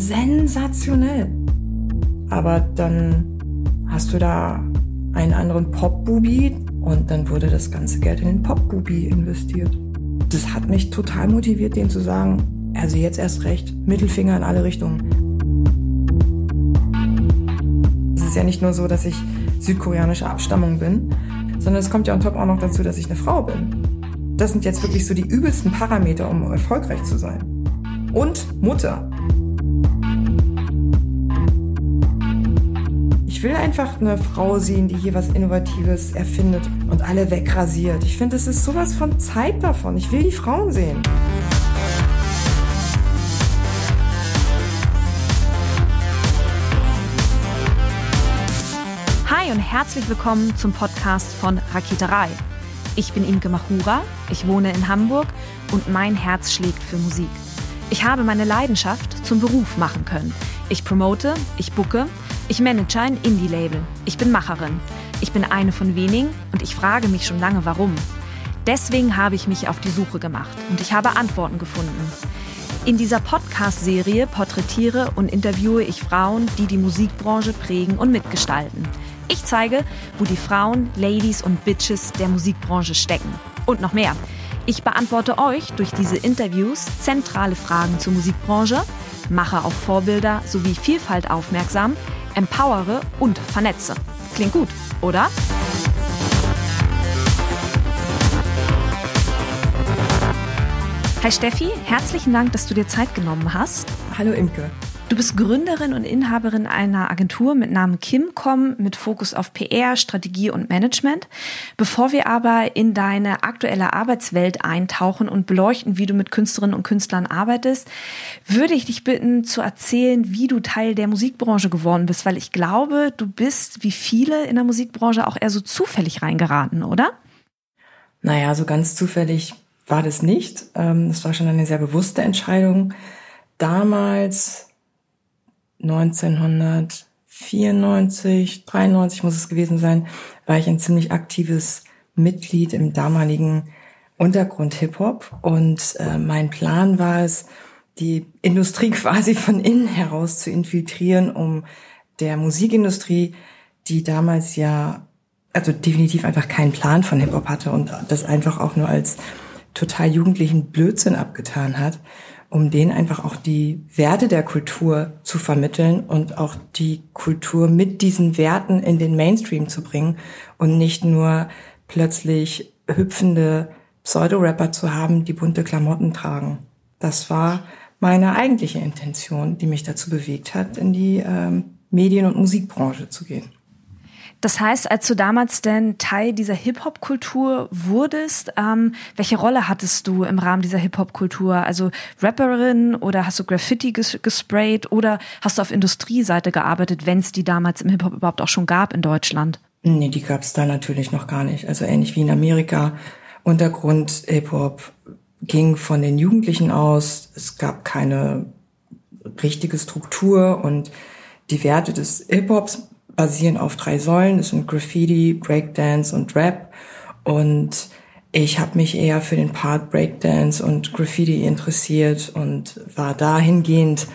sensationell. Aber dann hast du da einen anderen Pop-Bubi und dann wurde das ganze Geld in den Pop-Bubi investiert. Das hat mich total motiviert, denen zu sagen, also jetzt erst recht, Mittelfinger in alle Richtungen. Es ist ja nicht nur so, dass ich südkoreanischer Abstammung bin, sondern es kommt ja on top auch noch dazu, dass ich eine Frau bin. Das sind jetzt wirklich so die übelsten Parameter, um erfolgreich zu sein. Und Mutter. Ich will einfach eine Frau sehen, die hier was Innovatives erfindet und alle wegrasiert. Ich finde, es ist sowas von Zeit davon. Ich will die Frauen sehen. Hi und herzlich willkommen zum Podcast von Raketerei. Ich bin Imke Machura, ich wohne in Hamburg und mein Herz schlägt für Musik. Ich habe meine Leidenschaft zum Beruf machen können. Ich promote, ich bucke, ich manage ein Indie-Label. Ich bin Macherin. Ich bin eine von wenigen und ich frage mich schon lange, warum. Deswegen habe ich mich auf die Suche gemacht und ich habe Antworten gefunden. In dieser Podcast-Serie porträtiere und interviewe ich Frauen, die die Musikbranche prägen und mitgestalten. Ich zeige, wo die Frauen, Ladies und Bitches der Musikbranche stecken. Und noch mehr. Ich beantworte euch durch diese Interviews zentrale Fragen zur Musikbranche, mache auf Vorbilder sowie Vielfalt aufmerksam, empowere und vernetze. Klingt gut, oder? Hi Steffi, herzlichen Dank, dass du dir Zeit genommen hast. Hallo Imke. Du bist Gründerin und Inhaberin einer Agentur mit Namen Kimcom mit Fokus auf PR, Strategie und Management. Bevor wir aber in deine aktuelle Arbeitswelt eintauchen und beleuchten, wie du mit Künstlerinnen und Künstlern arbeitest, würde ich dich bitten zu erzählen, wie du Teil der Musikbranche geworden bist, weil ich glaube, du bist wie viele in der Musikbranche auch eher so zufällig reingeraten, oder? Naja, so ganz zufällig war das nicht. Ähm, das war schon eine sehr bewusste Entscheidung. Damals 1994, 93 muss es gewesen sein, war ich ein ziemlich aktives Mitglied im damaligen Untergrund Hip-Hop und äh, mein Plan war es, die Industrie quasi von innen heraus zu infiltrieren, um der Musikindustrie, die damals ja also definitiv einfach keinen Plan von Hip-Hop hatte und das einfach auch nur als total jugendlichen Blödsinn abgetan hat, um denen einfach auch die Werte der Kultur zu vermitteln und auch die Kultur mit diesen Werten in den Mainstream zu bringen und nicht nur plötzlich hüpfende Pseudo-Rapper zu haben, die bunte Klamotten tragen. Das war meine eigentliche Intention, die mich dazu bewegt hat, in die ähm, Medien- und Musikbranche zu gehen. Das heißt, als du damals denn Teil dieser Hip-Hop-Kultur wurdest, ähm, welche Rolle hattest du im Rahmen dieser Hip-Hop-Kultur? Also Rapperin oder hast du Graffiti ges gesprayt oder hast du auf Industrieseite gearbeitet, wenn es die damals im Hip-Hop überhaupt auch schon gab in Deutschland? Nee, die gab es da natürlich noch gar nicht. Also ähnlich wie in Amerika. Untergrund Hip-Hop ging von den Jugendlichen aus. Es gab keine richtige Struktur und die Werte des Hip-Hops basieren auf drei Säulen. Das sind Graffiti, Breakdance und Rap. Und ich habe mich eher für den Part Breakdance und Graffiti interessiert und war dahingehend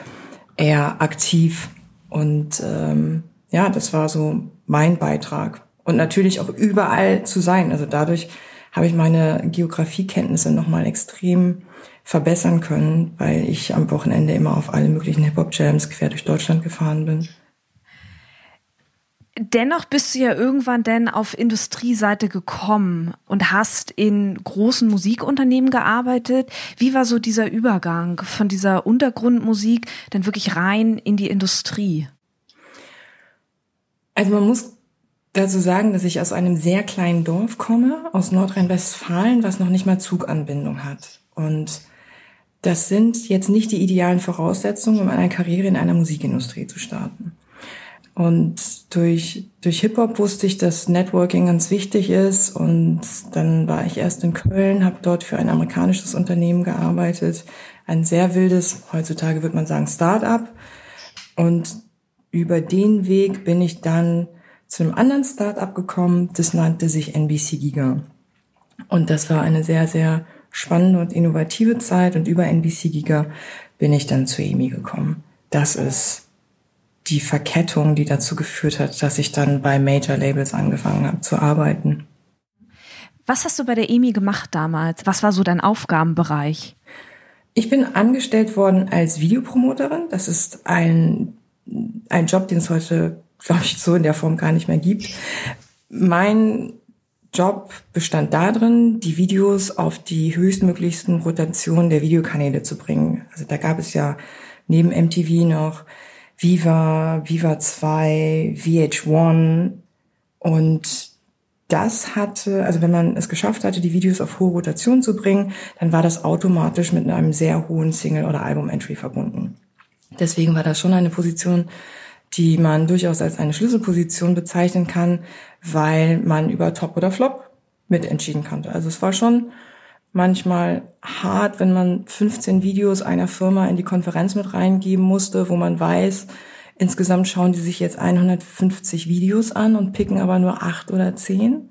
eher aktiv. Und ähm, ja, das war so mein Beitrag. Und natürlich auch überall zu sein. Also dadurch habe ich meine Geografiekenntnisse nochmal extrem verbessern können, weil ich am Wochenende immer auf alle möglichen Hip-Hop-Jams quer durch Deutschland gefahren bin. Dennoch bist du ja irgendwann denn auf Industrieseite gekommen und hast in großen Musikunternehmen gearbeitet. Wie war so dieser Übergang von dieser Untergrundmusik dann wirklich rein in die Industrie? Also man muss dazu sagen, dass ich aus einem sehr kleinen Dorf komme, aus Nordrhein-Westfalen, was noch nicht mal Zuganbindung hat. Und das sind jetzt nicht die idealen Voraussetzungen, um eine Karriere in einer Musikindustrie zu starten. Und durch, durch Hip-Hop wusste ich, dass Networking ganz wichtig ist. Und dann war ich erst in Köln, habe dort für ein amerikanisches Unternehmen gearbeitet. Ein sehr wildes, heutzutage würde man sagen, Start-up. Und über den Weg bin ich dann zu einem anderen Start-up gekommen. Das nannte sich NBC Giga. Und das war eine sehr, sehr spannende und innovative Zeit. Und über NBC Giga bin ich dann zu EMI gekommen. das ist die Verkettung, die dazu geführt hat, dass ich dann bei Major Labels angefangen habe zu arbeiten. Was hast du bei der EMI gemacht damals? Was war so dein Aufgabenbereich? Ich bin angestellt worden als Videopromoterin. Das ist ein, ein Job, den es heute, glaube ich, so in der Form gar nicht mehr gibt. Mein Job bestand darin, die Videos auf die höchstmöglichsten Rotationen der Videokanäle zu bringen. Also da gab es ja neben MTV noch Viva, Viva 2, VH1 und das hatte, also wenn man es geschafft hatte, die Videos auf hohe Rotation zu bringen, dann war das automatisch mit einem sehr hohen Single- oder Album-Entry verbunden. Deswegen war das schon eine Position, die man durchaus als eine Schlüsselposition bezeichnen kann, weil man über Top oder Flop mitentschieden konnte. Also es war schon manchmal hart, wenn man 15 Videos einer Firma in die Konferenz mit reingeben musste, wo man weiß, Insgesamt schauen die sich jetzt 150 Videos an und picken aber nur acht oder zehn.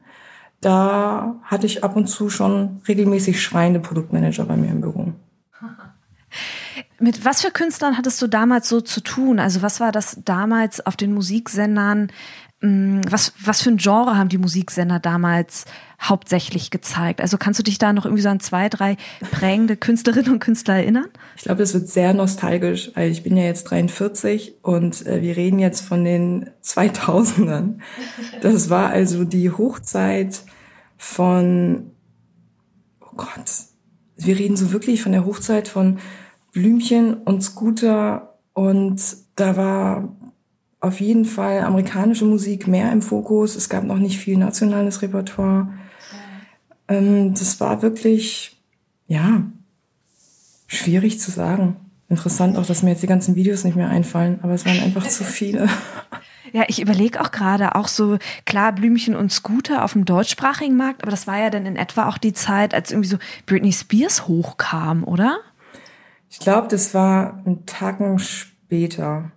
Da hatte ich ab und zu schon regelmäßig schreiende Produktmanager bei mir im Büro. Mit was für Künstlern hattest du damals so zu tun? Also was war das damals auf den Musiksendern? Mm, was, was für ein Genre haben die Musiksender damals hauptsächlich gezeigt? Also kannst du dich da noch irgendwie so an zwei, drei prägende Künstlerinnen und Künstler erinnern? Ich glaube, das wird sehr nostalgisch, weil ich bin ja jetzt 43 und äh, wir reden jetzt von den 2000ern. Das war also die Hochzeit von, oh Gott, wir reden so wirklich von der Hochzeit von Blümchen und Scooter und da war auf jeden Fall amerikanische Musik mehr im Fokus. Es gab noch nicht viel nationales Repertoire. Ähm, das war wirklich, ja, schwierig zu sagen. Interessant auch, dass mir jetzt die ganzen Videos nicht mehr einfallen, aber es waren einfach zu viele. Ja, ich überlege auch gerade, auch so klar Blümchen und Scooter auf dem deutschsprachigen Markt, aber das war ja dann in etwa auch die Zeit, als irgendwie so Britney Spears hochkam, oder? Ich glaube, das war ein Tacken später.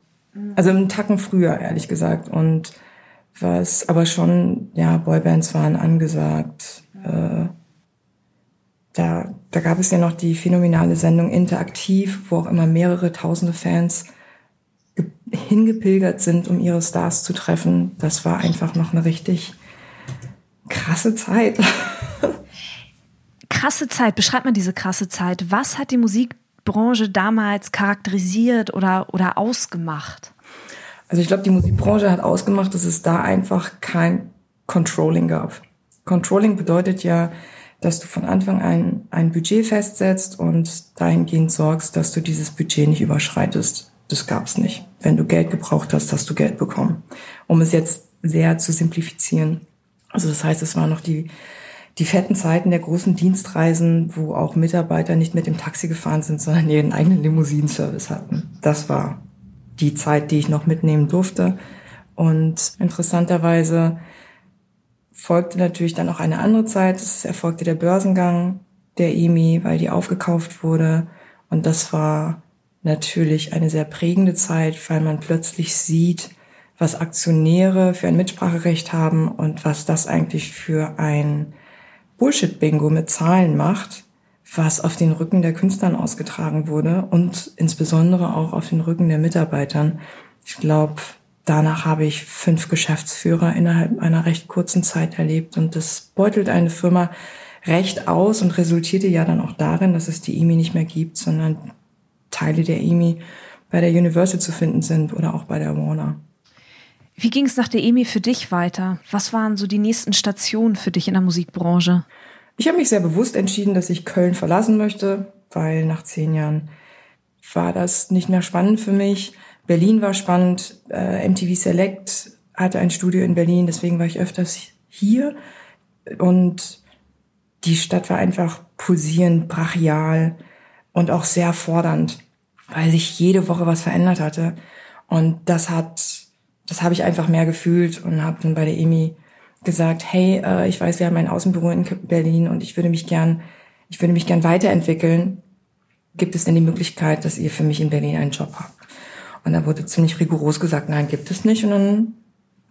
Also einen Tacken früher, ehrlich gesagt. Und was aber schon, ja, Boybands waren angesagt. Äh, da, da gab es ja noch die phänomenale Sendung Interaktiv, wo auch immer mehrere tausende Fans hingepilgert sind, um ihre Stars zu treffen. Das war einfach noch eine richtig krasse Zeit. krasse Zeit, beschreibt man diese krasse Zeit. Was hat die Musik Musikbranche damals charakterisiert oder, oder ausgemacht? Also ich glaube, die Musikbranche hat ausgemacht, dass es da einfach kein Controlling gab. Controlling bedeutet ja, dass du von Anfang an ein Budget festsetzt und dahingehend sorgst, dass du dieses Budget nicht überschreitest. Das gab's nicht. Wenn du Geld gebraucht hast, hast du Geld bekommen. Um es jetzt sehr zu simplifizieren. Also das heißt, es war noch die die fetten Zeiten der großen Dienstreisen, wo auch Mitarbeiter nicht mit dem Taxi gefahren sind, sondern ihren eigenen Limousinenservice hatten. Das war die Zeit, die ich noch mitnehmen durfte. Und interessanterweise folgte natürlich dann auch eine andere Zeit. Es erfolgte der Börsengang der EMI, weil die aufgekauft wurde. Und das war natürlich eine sehr prägende Zeit, weil man plötzlich sieht, was Aktionäre für ein Mitspracherecht haben und was das eigentlich für ein Bullshit-Bingo mit Zahlen macht, was auf den Rücken der Künstlern ausgetragen wurde und insbesondere auch auf den Rücken der Mitarbeitern. Ich glaube, danach habe ich fünf Geschäftsführer innerhalb einer recht kurzen Zeit erlebt und das beutelt eine Firma recht aus und resultierte ja dann auch darin, dass es die EMI nicht mehr gibt, sondern Teile der EMI bei der Universal zu finden sind oder auch bei der Warner. Wie ging es nach der EMI für dich weiter? Was waren so die nächsten Stationen für dich in der Musikbranche? Ich habe mich sehr bewusst entschieden, dass ich Köln verlassen möchte, weil nach zehn Jahren war das nicht mehr spannend für mich. Berlin war spannend, äh, MTV Select hatte ein Studio in Berlin, deswegen war ich öfters hier. Und die Stadt war einfach pulsierend, brachial und auch sehr fordernd, weil sich jede Woche was verändert hatte. Und das hat das habe ich einfach mehr gefühlt und habe dann bei der EMI gesagt, hey, äh, ich weiß, wir haben ein Außenbüro in Berlin und ich würde mich gern, ich würde mich gern weiterentwickeln. Gibt es denn die Möglichkeit, dass ihr für mich in Berlin einen Job habt? Und da wurde ziemlich rigoros gesagt, nein, gibt es nicht. Und dann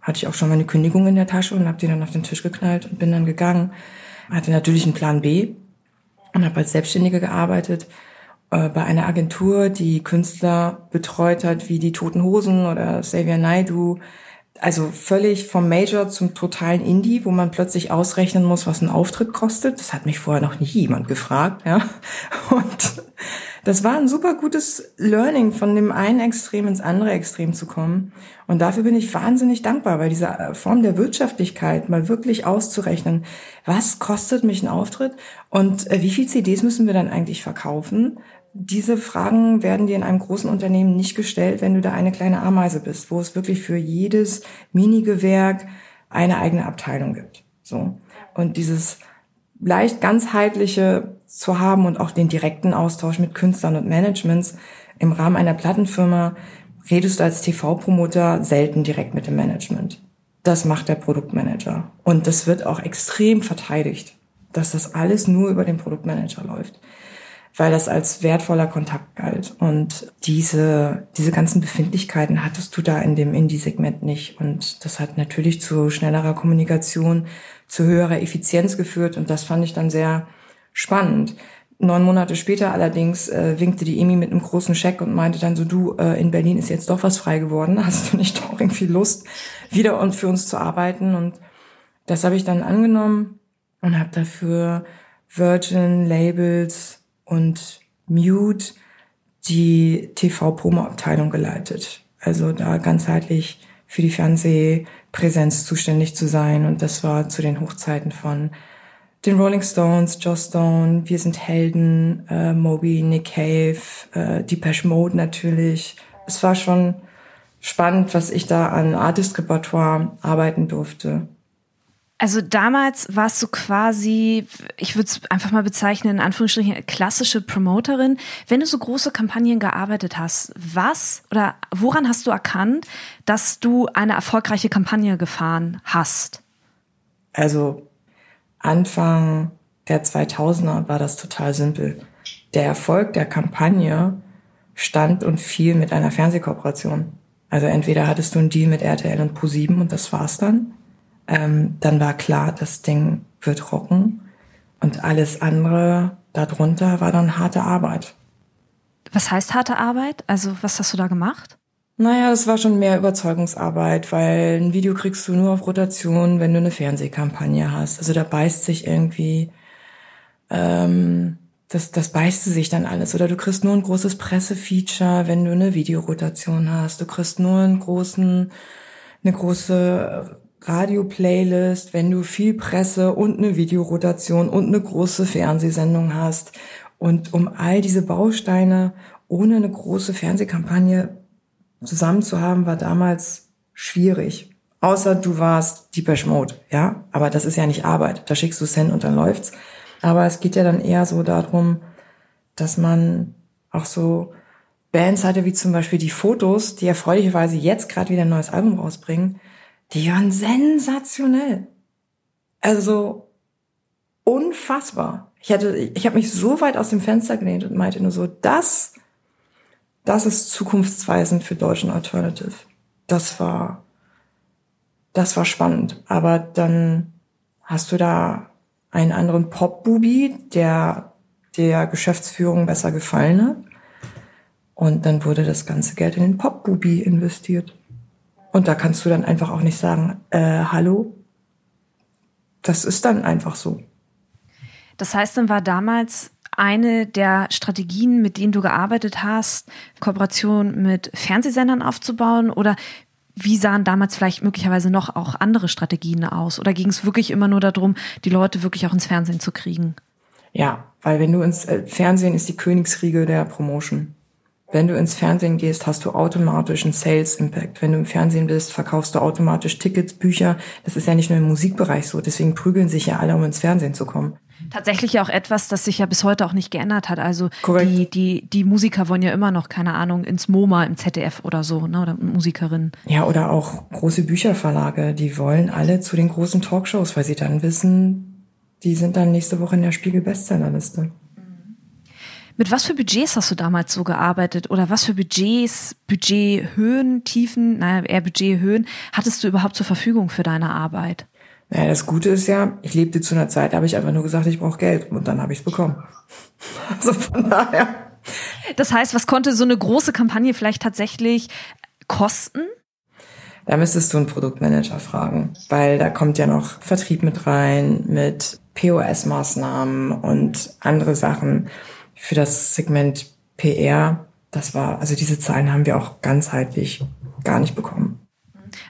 hatte ich auch schon meine Kündigung in der Tasche und habe die dann auf den Tisch geknallt und bin dann gegangen. Hatte natürlich einen Plan B und habe als Selbstständige gearbeitet äh, bei einer Agentur, die Künstler betreut hat, wie die Toten Hosen oder Xavier Naidu. Also völlig vom Major zum totalen Indie, wo man plötzlich ausrechnen muss, was ein Auftritt kostet. Das hat mich vorher noch nie jemand gefragt, ja. Und das war ein super gutes Learning, von dem einen Extrem ins andere Extrem zu kommen. Und dafür bin ich wahnsinnig dankbar, weil diese äh, Form der Wirtschaftlichkeit mal wirklich auszurechnen, was kostet mich ein Auftritt und äh, wie viel CDs müssen wir dann eigentlich verkaufen? Diese Fragen werden dir in einem großen Unternehmen nicht gestellt, wenn du da eine kleine Ameise bist, wo es wirklich für jedes Minigewerk eine eigene Abteilung gibt. So. Und dieses leicht ganzheitliche zu haben und auch den direkten Austausch mit Künstlern und Managements im Rahmen einer Plattenfirma redest du als TV-Promoter selten direkt mit dem Management. Das macht der Produktmanager. Und das wird auch extrem verteidigt, dass das alles nur über den Produktmanager läuft, weil das als wertvoller Kontakt galt. Und diese, diese ganzen Befindlichkeiten hattest du da in dem Indie-Segment nicht. Und das hat natürlich zu schnellerer Kommunikation, zu höherer Effizienz geführt. Und das fand ich dann sehr spannend. Neun Monate später allerdings äh, winkte die Emi mit einem großen Scheck und meinte dann so, du, äh, in Berlin ist jetzt doch was frei geworden. Hast du nicht doch irgendwie Lust, wieder und für uns zu arbeiten? Und das habe ich dann angenommen und habe dafür Virgin, Labels und Mute die TV-Promo-Abteilung geleitet. Also da ganzheitlich für die Fernsehpräsenz zuständig zu sein. Und das war zu den Hochzeiten von den Rolling Stones, Joss Stone, Wir sind Helden, äh, Moby, Nick Cave, äh, Depeche Mode natürlich. Es war schon spannend, was ich da an Artist-Repertoire arbeiten durfte. Also damals warst du quasi, ich würde es einfach mal bezeichnen, in Anführungsstrichen, klassische Promoterin. Wenn du so große Kampagnen gearbeitet hast, was oder woran hast du erkannt, dass du eine erfolgreiche Kampagne gefahren hast? Also Anfang der 2000er war das total simpel. Der Erfolg der Kampagne stand und fiel mit einer Fernsehkooperation. Also entweder hattest du einen Deal mit RTL und Pro7 und das war's dann. Ähm, dann war klar, das Ding wird rocken. Und alles andere darunter war dann harte Arbeit. Was heißt harte Arbeit? Also was hast du da gemacht? Naja, es war schon mehr Überzeugungsarbeit, weil ein Video kriegst du nur auf Rotation, wenn du eine Fernsehkampagne hast. Also da beißt sich irgendwie, ähm, das, das beißt sich dann alles. Oder du kriegst nur ein großes Pressefeature, wenn du eine Videorotation hast. Du kriegst nur einen großen, eine große Radio-Playlist, wenn du viel Presse und eine Videorotation und eine große Fernsehsendung hast. Und um all diese Bausteine ohne eine große Fernsehkampagne zusammen zu haben, war damals schwierig. Außer du warst Deepesh Mode, ja. Aber das ist ja nicht Arbeit. Da schickst du Cent und dann läuft's. Aber es geht ja dann eher so darum, dass man auch so Bands hatte, wie zum Beispiel die Fotos, die erfreulicherweise jetzt gerade wieder ein neues Album rausbringen, die waren sensationell. Also unfassbar. Ich hatte, ich habe mich so weit aus dem Fenster gelehnt und meinte nur so, das das ist zukunftsweisend für deutschen Alternative. Das war, das war spannend. Aber dann hast du da einen anderen Pop-Bubi, der der Geschäftsführung besser gefallen hat. Und dann wurde das ganze Geld in den Pop-Bubi investiert. Und da kannst du dann einfach auch nicht sagen, äh, hallo. Das ist dann einfach so. Das heißt, dann war damals eine der Strategien, mit denen du gearbeitet hast, Kooperation mit Fernsehsendern aufzubauen? Oder wie sahen damals vielleicht möglicherweise noch auch andere Strategien aus? Oder ging es wirklich immer nur darum, die Leute wirklich auch ins Fernsehen zu kriegen? Ja, weil wenn du ins äh, Fernsehen ist die Königsriege der Promotion. Wenn du ins Fernsehen gehst, hast du automatisch einen Sales Impact. Wenn du im Fernsehen bist, verkaufst du automatisch Tickets, Bücher. Das ist ja nicht nur im Musikbereich so. Deswegen prügeln sich ja alle, um ins Fernsehen zu kommen. Tatsächlich auch etwas, das sich ja bis heute auch nicht geändert hat. Also die, die, die Musiker wollen ja immer noch, keine Ahnung, ins MoMA im ZDF oder so, ne? Oder Musikerinnen. Ja, oder auch große Bücherverlage, die wollen alle zu den großen Talkshows, weil sie dann wissen, die sind dann nächste Woche in der Spiegel-Bestsellerliste. Mit was für Budgets hast du damals so gearbeitet? Oder was für Budgets, Budgethöhen, Tiefen, naja, eher Budgethöhen, hattest du überhaupt zur Verfügung für deine Arbeit? Naja, das Gute ist ja, ich lebte zu einer Zeit, da habe ich einfach nur gesagt, ich brauche Geld und dann habe ich es bekommen. Also von daher Das heißt, was konnte so eine große Kampagne vielleicht tatsächlich kosten? Da müsstest du einen Produktmanager fragen, weil da kommt ja noch Vertrieb mit rein, mit POS-Maßnahmen und andere Sachen für das Segment PR. Das war, also diese Zahlen haben wir auch ganzheitlich gar nicht bekommen.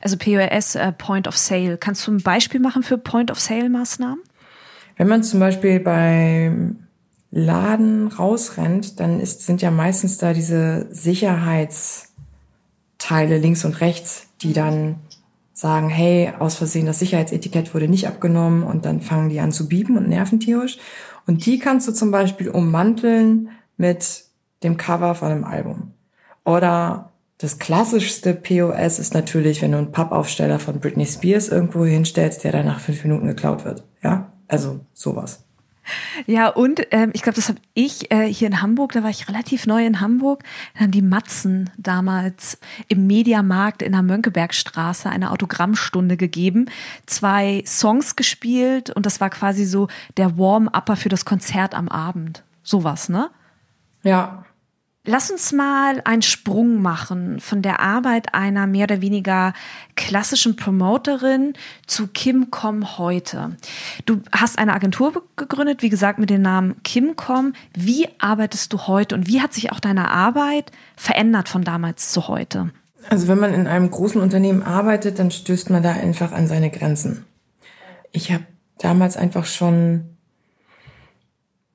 Also POS, äh, Point of Sale. Kannst du ein Beispiel machen für Point of Sale Maßnahmen? Wenn man zum Beispiel beim Laden rausrennt, dann ist, sind ja meistens da diese Sicherheitsteile links und rechts, die dann sagen, hey, aus Versehen das Sicherheitsetikett wurde nicht abgenommen und dann fangen die an zu bieben und nerven tierisch. Und die kannst du zum Beispiel ummanteln mit dem Cover von einem Album. Oder das klassischste POS ist natürlich, wenn du einen Pappaufsteller von Britney Spears irgendwo hinstellst, der dann nach fünf Minuten geklaut wird. Ja, also sowas. Ja, und ähm, ich glaube, das habe ich äh, hier in Hamburg, da war ich relativ neu in Hamburg, dann haben die Matzen damals im Mediamarkt in der Mönckebergstraße eine Autogrammstunde gegeben, zwei Songs gespielt und das war quasi so der Warm-Upper für das Konzert am Abend. Sowas, ne? Ja, Lass uns mal einen Sprung machen von der Arbeit einer mehr oder weniger klassischen Promoterin zu Kimcom heute. Du hast eine Agentur gegründet, wie gesagt, mit dem Namen Kimcom. Wie arbeitest du heute und wie hat sich auch deine Arbeit verändert von damals zu heute? Also wenn man in einem großen Unternehmen arbeitet, dann stößt man da einfach an seine Grenzen. Ich habe damals einfach schon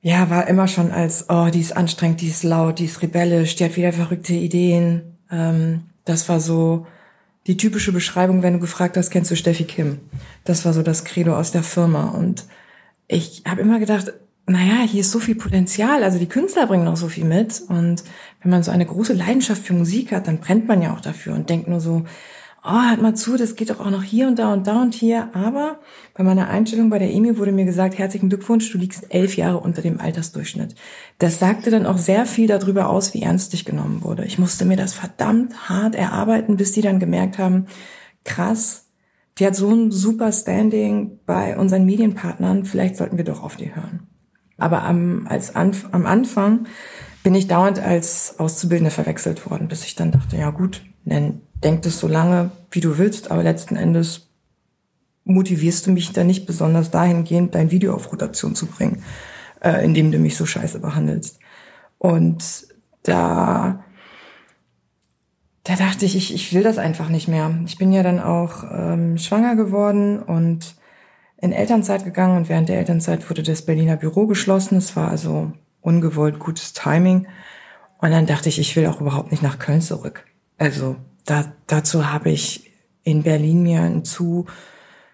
ja, war immer schon als, oh, die ist anstrengend, die ist laut, die ist rebellisch, die hat wieder verrückte Ideen. Ähm, das war so die typische Beschreibung, wenn du gefragt hast, kennst du Steffi Kim? Das war so das Credo aus der Firma. Und ich habe immer gedacht, naja, hier ist so viel Potenzial, also die Künstler bringen noch so viel mit. Und wenn man so eine große Leidenschaft für Musik hat, dann brennt man ja auch dafür und denkt nur so, oh, hört mal zu, das geht doch auch noch hier und da und da und hier. Aber bei meiner Einstellung bei der EMI wurde mir gesagt, herzlichen Glückwunsch, du liegst elf Jahre unter dem Altersdurchschnitt. Das sagte dann auch sehr viel darüber aus, wie ernst ich genommen wurde. Ich musste mir das verdammt hart erarbeiten, bis die dann gemerkt haben, krass, die hat so ein super Standing bei unseren Medienpartnern, vielleicht sollten wir doch auf die hören. Aber am, als Anf am Anfang bin ich dauernd als Auszubildende verwechselt worden, bis ich dann dachte, ja gut, dann denk das so lange, wie du willst, aber letzten Endes motivierst du mich da nicht besonders dahingehend, dein Video auf Rotation zu bringen, äh, indem du mich so scheiße behandelst. Und da, da dachte ich, ich, ich will das einfach nicht mehr. Ich bin ja dann auch ähm, schwanger geworden und in Elternzeit gegangen und während der Elternzeit wurde das Berliner Büro geschlossen. Es war also ungewollt gutes Timing. Und dann dachte ich, ich will auch überhaupt nicht nach Köln zurück. Also da, dazu habe ich in Berlin mir ein zu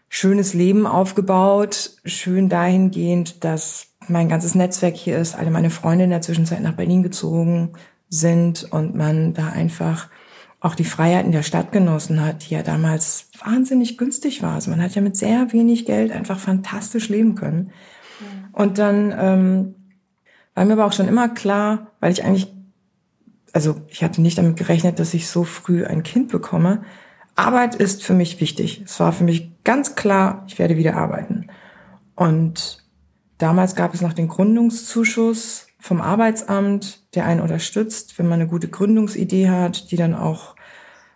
schönes Leben aufgebaut, schön dahingehend, dass mein ganzes Netzwerk hier ist, alle meine Freunde in der Zwischenzeit nach Berlin gezogen sind und man da einfach auch die Freiheiten der Stadt genossen hat, die ja damals wahnsinnig günstig war. Also man hat ja mit sehr wenig Geld einfach fantastisch leben können. Und dann ähm, war mir aber auch schon immer klar, weil ich eigentlich also ich hatte nicht damit gerechnet, dass ich so früh ein Kind bekomme. Arbeit ist für mich wichtig. Es war für mich ganz klar, ich werde wieder arbeiten. Und damals gab es noch den Gründungszuschuss vom Arbeitsamt, der einen unterstützt, wenn man eine gute Gründungsidee hat, die dann auch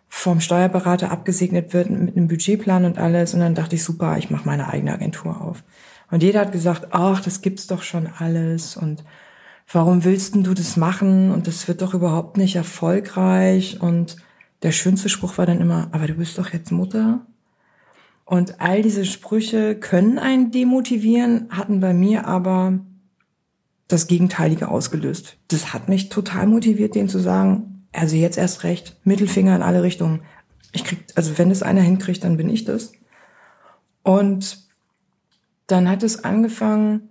vom Steuerberater abgesegnet wird mit einem Budgetplan und alles. Und dann dachte ich, super, ich mache meine eigene Agentur auf. Und jeder hat gesagt, ach, das gibt's doch schon alles und warum willst denn du das machen und das wird doch überhaupt nicht erfolgreich und der schönste Spruch war dann immer, aber du bist doch jetzt Mutter. Und all diese Sprüche können einen demotivieren, hatten bei mir aber das Gegenteilige ausgelöst. Das hat mich total motiviert, denen zu sagen, also jetzt erst recht, Mittelfinger in alle Richtungen. Ich krieg, also wenn es einer hinkriegt, dann bin ich das. Und dann hat es angefangen,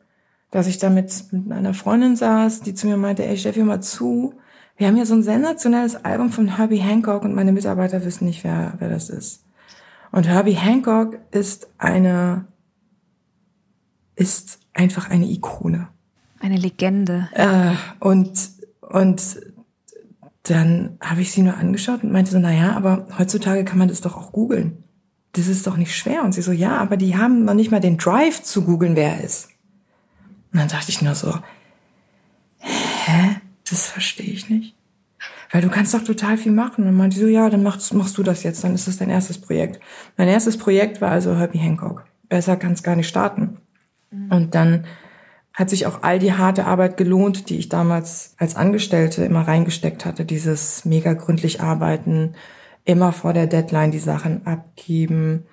dass ich da mit, einer Freundin saß, die zu mir meinte, ey, Steffi, mal zu. Wir haben hier so ein sensationelles Album von Herbie Hancock und meine Mitarbeiter wissen nicht, wer, wer das ist. Und Herbie Hancock ist eine, ist einfach eine Ikone. Eine Legende. Äh, und, und dann habe ich sie nur angeschaut und meinte so, na ja, aber heutzutage kann man das doch auch googeln. Das ist doch nicht schwer. Und sie so, ja, aber die haben noch nicht mal den Drive zu googeln, wer er ist. Und dann dachte ich nur so, hä? das verstehe ich nicht. Weil du kannst doch total viel machen. Und meinte so, ja, dann machst, machst du das jetzt, dann ist das dein erstes Projekt. Mein erstes Projekt war also Herbie Hancock. Besser kann es gar nicht starten. Mhm. Und dann hat sich auch all die harte Arbeit gelohnt, die ich damals als Angestellte immer reingesteckt hatte. Dieses mega gründlich arbeiten, immer vor der Deadline die Sachen abgeben,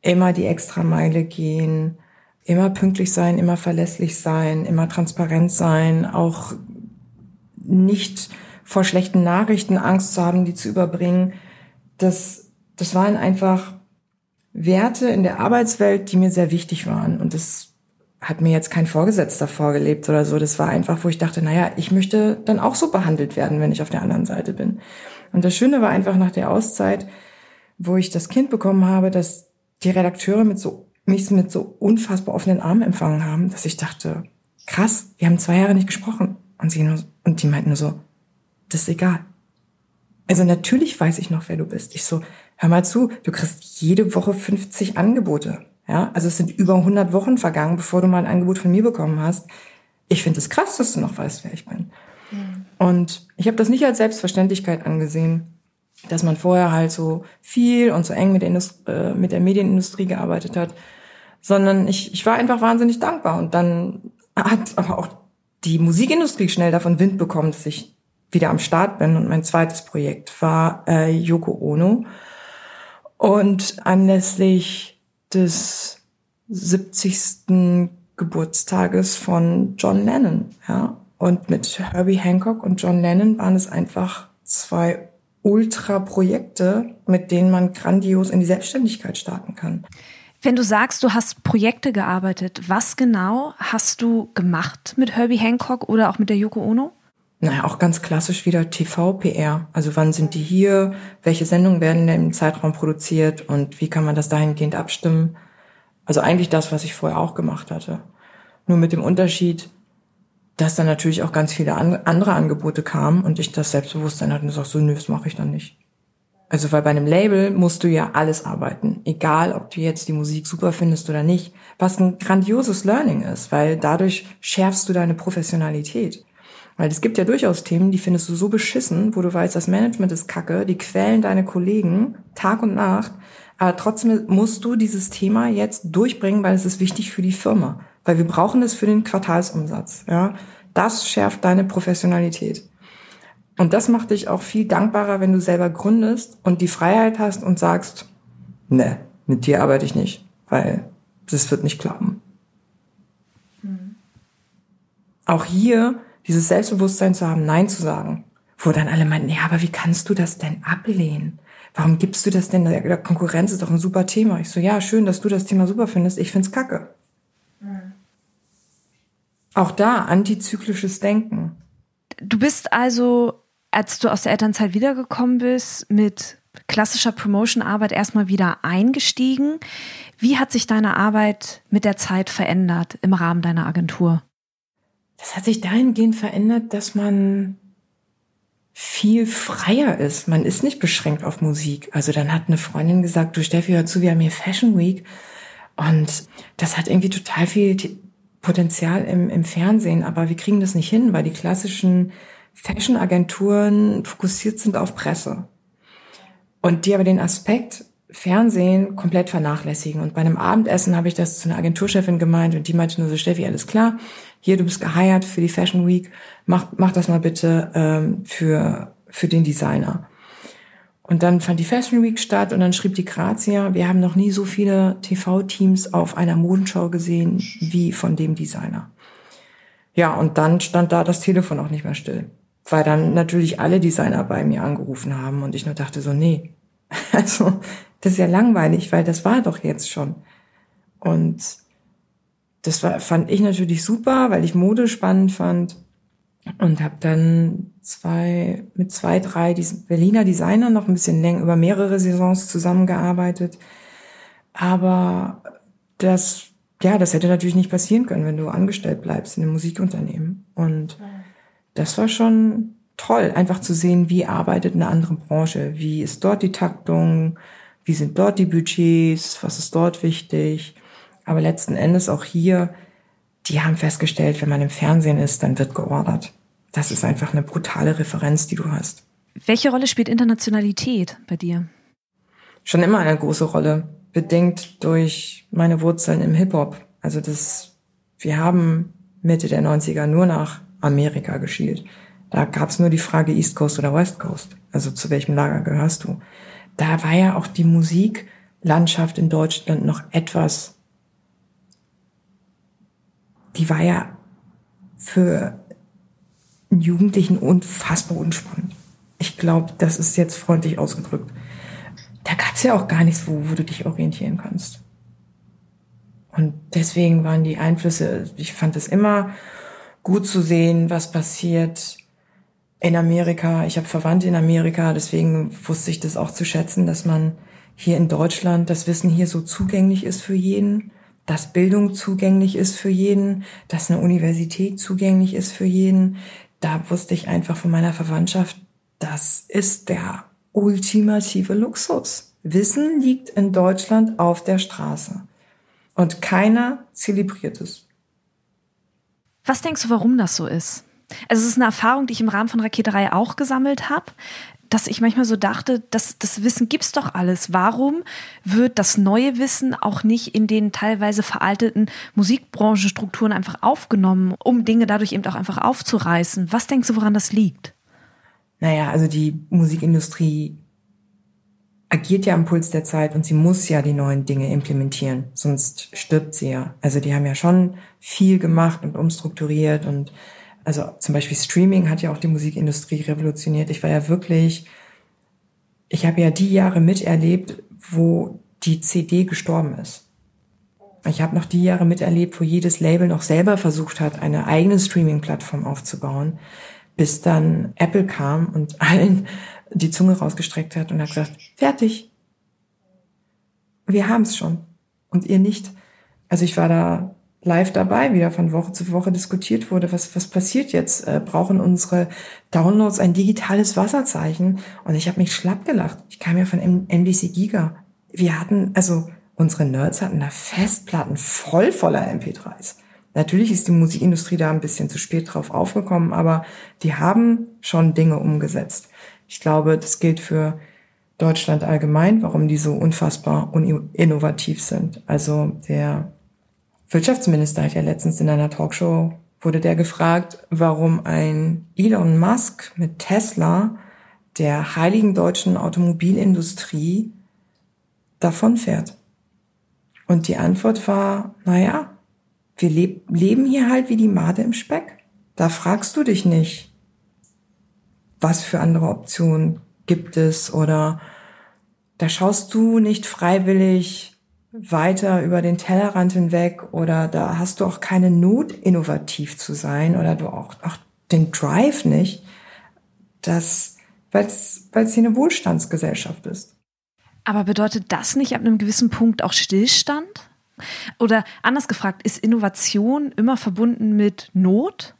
immer die Extrameile gehen, immer pünktlich sein, immer verlässlich sein, immer transparent sein, auch nicht vor schlechten Nachrichten Angst zu haben, die zu überbringen. Das, das waren einfach Werte in der Arbeitswelt, die mir sehr wichtig waren. Und das hat mir jetzt kein Vorgesetzter vorgelebt oder so. Das war einfach, wo ich dachte, naja, ich möchte dann auch so behandelt werden, wenn ich auf der anderen Seite bin. Und das Schöne war einfach nach der Auszeit, wo ich das Kind bekommen habe, dass die Redakteure mit so, mich mit so unfassbar offenen Armen empfangen haben, dass ich dachte, krass, wir haben zwei Jahre nicht gesprochen. Und sie nur, und die meinten nur so, das ist egal. Also natürlich weiß ich noch, wer du bist. Ich so, hör mal zu, du kriegst jede Woche 50 Angebote. Ja, also es sind über 100 Wochen vergangen, bevor du mal ein Angebot von mir bekommen hast. Ich finde es krass, dass du noch weißt, wer ich bin. Mhm. Und ich habe das nicht als Selbstverständlichkeit angesehen, dass man vorher halt so viel und so eng mit der, Indust äh, mit der Medienindustrie gearbeitet hat, sondern ich, ich war einfach wahnsinnig dankbar. Und dann hat aber auch die Musikindustrie schnell davon Wind bekommen, dass ich wieder am Start bin. Und mein zweites Projekt war äh, Yoko Ono. Und anlässlich des 70. Geburtstages von John Lennon, ja. Und mit Herbie Hancock und John Lennon waren es einfach zwei Ultra-Projekte, mit denen man grandios in die Selbstständigkeit starten kann. Wenn du sagst, du hast Projekte gearbeitet, was genau hast du gemacht mit Herbie Hancock oder auch mit der Yoko Ono? Naja, auch ganz klassisch wieder TV-PR. Also wann sind die hier? Welche Sendungen werden im Zeitraum produziert? Und wie kann man das dahingehend abstimmen? Also eigentlich das, was ich vorher auch gemacht hatte. Nur mit dem Unterschied, dass dann natürlich auch ganz viele andere Angebote kamen und ich das Selbstbewusstsein hatte und gesagt, so, nö, das mache ich dann nicht. Also weil bei einem Label musst du ja alles arbeiten, egal ob du jetzt die Musik super findest oder nicht, was ein grandioses Learning ist, weil dadurch schärfst du deine Professionalität. Weil es gibt ja durchaus Themen, die findest du so beschissen, wo du weißt, das Management ist kacke, die quälen deine Kollegen Tag und Nacht, aber trotzdem musst du dieses Thema jetzt durchbringen, weil es ist wichtig für die Firma. Weil wir brauchen es für den Quartalsumsatz, ja. Das schärft deine Professionalität. Und das macht dich auch viel dankbarer, wenn du selber gründest und die Freiheit hast und sagst, ne, mit dir arbeite ich nicht, weil das wird nicht klappen. Mhm. Auch hier dieses Selbstbewusstsein zu haben, Nein zu sagen. Wo dann alle meinen, ja, aber wie kannst du das denn ablehnen? Warum gibst du das denn? Der Konkurrenz ist doch ein super Thema. Ich so, ja, schön, dass du das Thema super findest. Ich find's kacke. Mhm. Auch da antizyklisches Denken. Du bist also, als du aus der Elternzeit wiedergekommen bist, mit klassischer Promotion-Arbeit erstmal wieder eingestiegen. Wie hat sich deine Arbeit mit der Zeit verändert im Rahmen deiner Agentur? das hat sich dahingehend verändert, dass man viel freier ist. Man ist nicht beschränkt auf Musik. Also dann hat eine Freundin gesagt, du Steffi, hör zu, wir haben hier Fashion Week. Und das hat irgendwie total viel Potenzial im, im Fernsehen, aber wir kriegen das nicht hin, weil die klassischen Fashion-Agenturen fokussiert sind auf Presse. Und die aber den Aspekt Fernsehen komplett vernachlässigen. Und bei einem Abendessen habe ich das zu einer Agenturchefin gemeint und die meinte nur so, Steffi, alles klar, hier, du bist geheiert für die Fashion Week, mach, mach das mal bitte ähm, für, für den Designer. Und dann fand die Fashion Week statt und dann schrieb die Grazia, wir haben noch nie so viele TV-Teams auf einer Modenschau gesehen wie von dem Designer. Ja, und dann stand da das Telefon auch nicht mehr still. Weil dann natürlich alle Designer bei mir angerufen haben und ich nur dachte so, nee, also das ist ja langweilig, weil das war doch jetzt schon. Und das war, fand ich natürlich super, weil ich Mode spannend fand und habe dann zwei mit zwei, drei Berliner Designer noch ein bisschen länger über mehrere Saisons zusammengearbeitet. Aber das, ja, das hätte natürlich nicht passieren können, wenn du angestellt bleibst in einem Musikunternehmen. Und das war schon toll, einfach zu sehen, wie arbeitet eine andere Branche, wie ist dort die Taktung, wie sind dort die Budgets, was ist dort wichtig. Aber letzten Endes auch hier, die haben festgestellt, wenn man im Fernsehen ist, dann wird geordert. das ist einfach eine brutale Referenz, die du hast. Welche Rolle spielt Internationalität bei dir? Schon immer eine große Rolle, bedingt durch meine Wurzeln im Hip-Hop. Also das, wir haben Mitte der 90er nur nach Amerika geschielt. Da gab es nur die Frage East Coast oder West Coast. Also zu welchem Lager gehörst du? Da war ja auch die Musiklandschaft in Deutschland noch etwas, die war ja für einen Jugendlichen unfassbar unspannend. Ich glaube, das ist jetzt freundlich ausgedrückt. Da gab es ja auch gar nichts, wo, wo du dich orientieren kannst. Und deswegen waren die Einflüsse, ich fand es immer gut zu sehen, was passiert in Amerika. Ich habe Verwandte in Amerika, deswegen wusste ich das auch zu schätzen, dass man hier in Deutschland das Wissen hier so zugänglich ist für jeden, dass Bildung zugänglich ist für jeden, dass eine Universität zugänglich ist für jeden. Da wusste ich einfach von meiner Verwandtschaft, das ist der ultimative Luxus. Wissen liegt in Deutschland auf der Straße. Und keiner zelebriert es. Was denkst du, warum das so ist? Also es ist eine Erfahrung, die ich im Rahmen von Raketerei auch gesammelt habe, dass ich manchmal so dachte, dass das Wissen gibt's doch alles. Warum wird das neue Wissen auch nicht in den teilweise veralteten Musikbranchenstrukturen einfach aufgenommen, um Dinge dadurch eben auch einfach aufzureißen? Was denkst du, woran das liegt? Naja, also die Musikindustrie agiert ja am Puls der Zeit und sie muss ja die neuen Dinge implementieren, sonst stirbt sie ja. Also die haben ja schon viel gemacht und umstrukturiert und also zum Beispiel Streaming hat ja auch die Musikindustrie revolutioniert. Ich war ja wirklich, ich habe ja die Jahre miterlebt, wo die CD gestorben ist. Ich habe noch die Jahre miterlebt, wo jedes Label noch selber versucht hat, eine eigene Streaming-Plattform aufzubauen, bis dann Apple kam und allen die Zunge rausgestreckt hat und hat gesagt, fertig. Wir haben es schon und ihr nicht. Also ich war da live dabei, wieder von Woche zu Woche diskutiert wurde, was, was passiert jetzt? Äh, brauchen unsere Downloads ein digitales Wasserzeichen? Und ich habe mich schlapp gelacht. Ich kam ja von NBC Giga. Wir hatten, also unsere Nerds hatten da Festplatten voll voller MP3s. Natürlich ist die Musikindustrie da ein bisschen zu spät drauf aufgekommen, aber die haben schon Dinge umgesetzt. Ich glaube, das gilt für Deutschland allgemein, warum die so unfassbar innovativ sind. Also der Wirtschaftsminister hat ja letztens in einer Talkshow wurde der gefragt, warum ein Elon Musk mit Tesla der heiligen deutschen Automobilindustrie davonfährt. Und die Antwort war, naja, wir leb leben hier halt wie die Made im Speck. Da fragst du dich nicht, was für andere Optionen gibt es oder da schaust du nicht freiwillig weiter über den Tellerrand hinweg oder da hast du auch keine Not, innovativ zu sein oder du auch, auch den Drive nicht, weil es hier eine Wohlstandsgesellschaft ist. Aber bedeutet das nicht ab einem gewissen Punkt auch Stillstand? Oder anders gefragt, ist Innovation immer verbunden mit Not?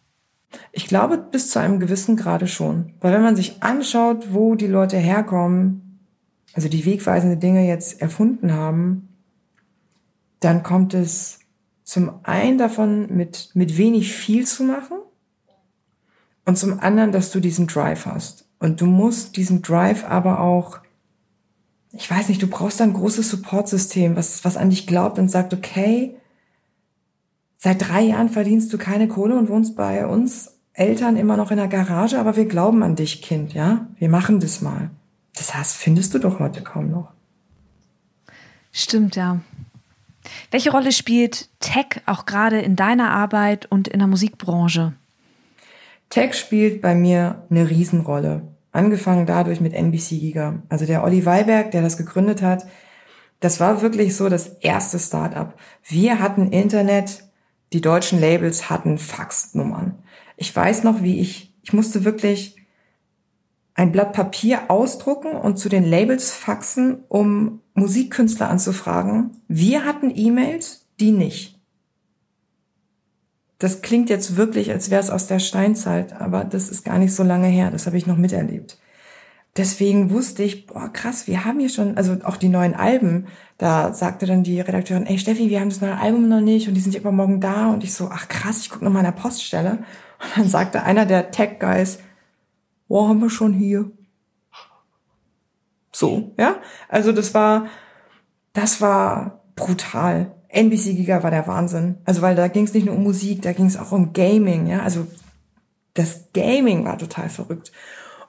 Ich glaube, bis zu einem gewissen Grade schon. Weil wenn man sich anschaut, wo die Leute herkommen, also die wegweisende Dinge jetzt erfunden haben, dann kommt es zum einen davon, mit, mit wenig viel zu machen und zum anderen, dass du diesen Drive hast. Und du musst diesen Drive aber auch ich weiß nicht, du brauchst ein großes Supportsystem, was, was an dich glaubt und sagt, okay, seit drei Jahren verdienst du keine Kohle und wohnst bei uns Eltern immer noch in der Garage, aber wir glauben an dich, Kind, ja? Wir machen das mal. Das heißt, findest du doch heute kaum noch. Stimmt, ja. Welche Rolle spielt Tech auch gerade in deiner Arbeit und in der Musikbranche? Tech spielt bei mir eine Riesenrolle. Angefangen dadurch mit NBC Giga. Also der Olli Weiberg, der das gegründet hat, das war wirklich so das erste Startup. Wir hatten Internet, die deutschen Labels hatten Faxnummern. Ich weiß noch, wie ich, ich musste wirklich ein Blatt Papier ausdrucken und zu den Labels faxen, um Musikkünstler anzufragen. Wir hatten E-Mails, die nicht das klingt jetzt wirklich, als wäre es aus der Steinzeit, aber das ist gar nicht so lange her. Das habe ich noch miterlebt. Deswegen wusste ich, boah, krass, wir haben hier schon, also auch die neuen Alben, da sagte dann die Redakteurin, ey Steffi, wir haben das neue Album noch nicht und die sind ja übermorgen da und ich so, ach krass, ich gucke noch mal in der Poststelle Und dann sagte einer der Tech-Guys, wo haben wir schon hier? So, ja? Also das war, das war brutal. NBC Giga war der Wahnsinn. Also weil da ging es nicht nur um Musik, da ging es auch um Gaming, ja. Also das Gaming war total verrückt.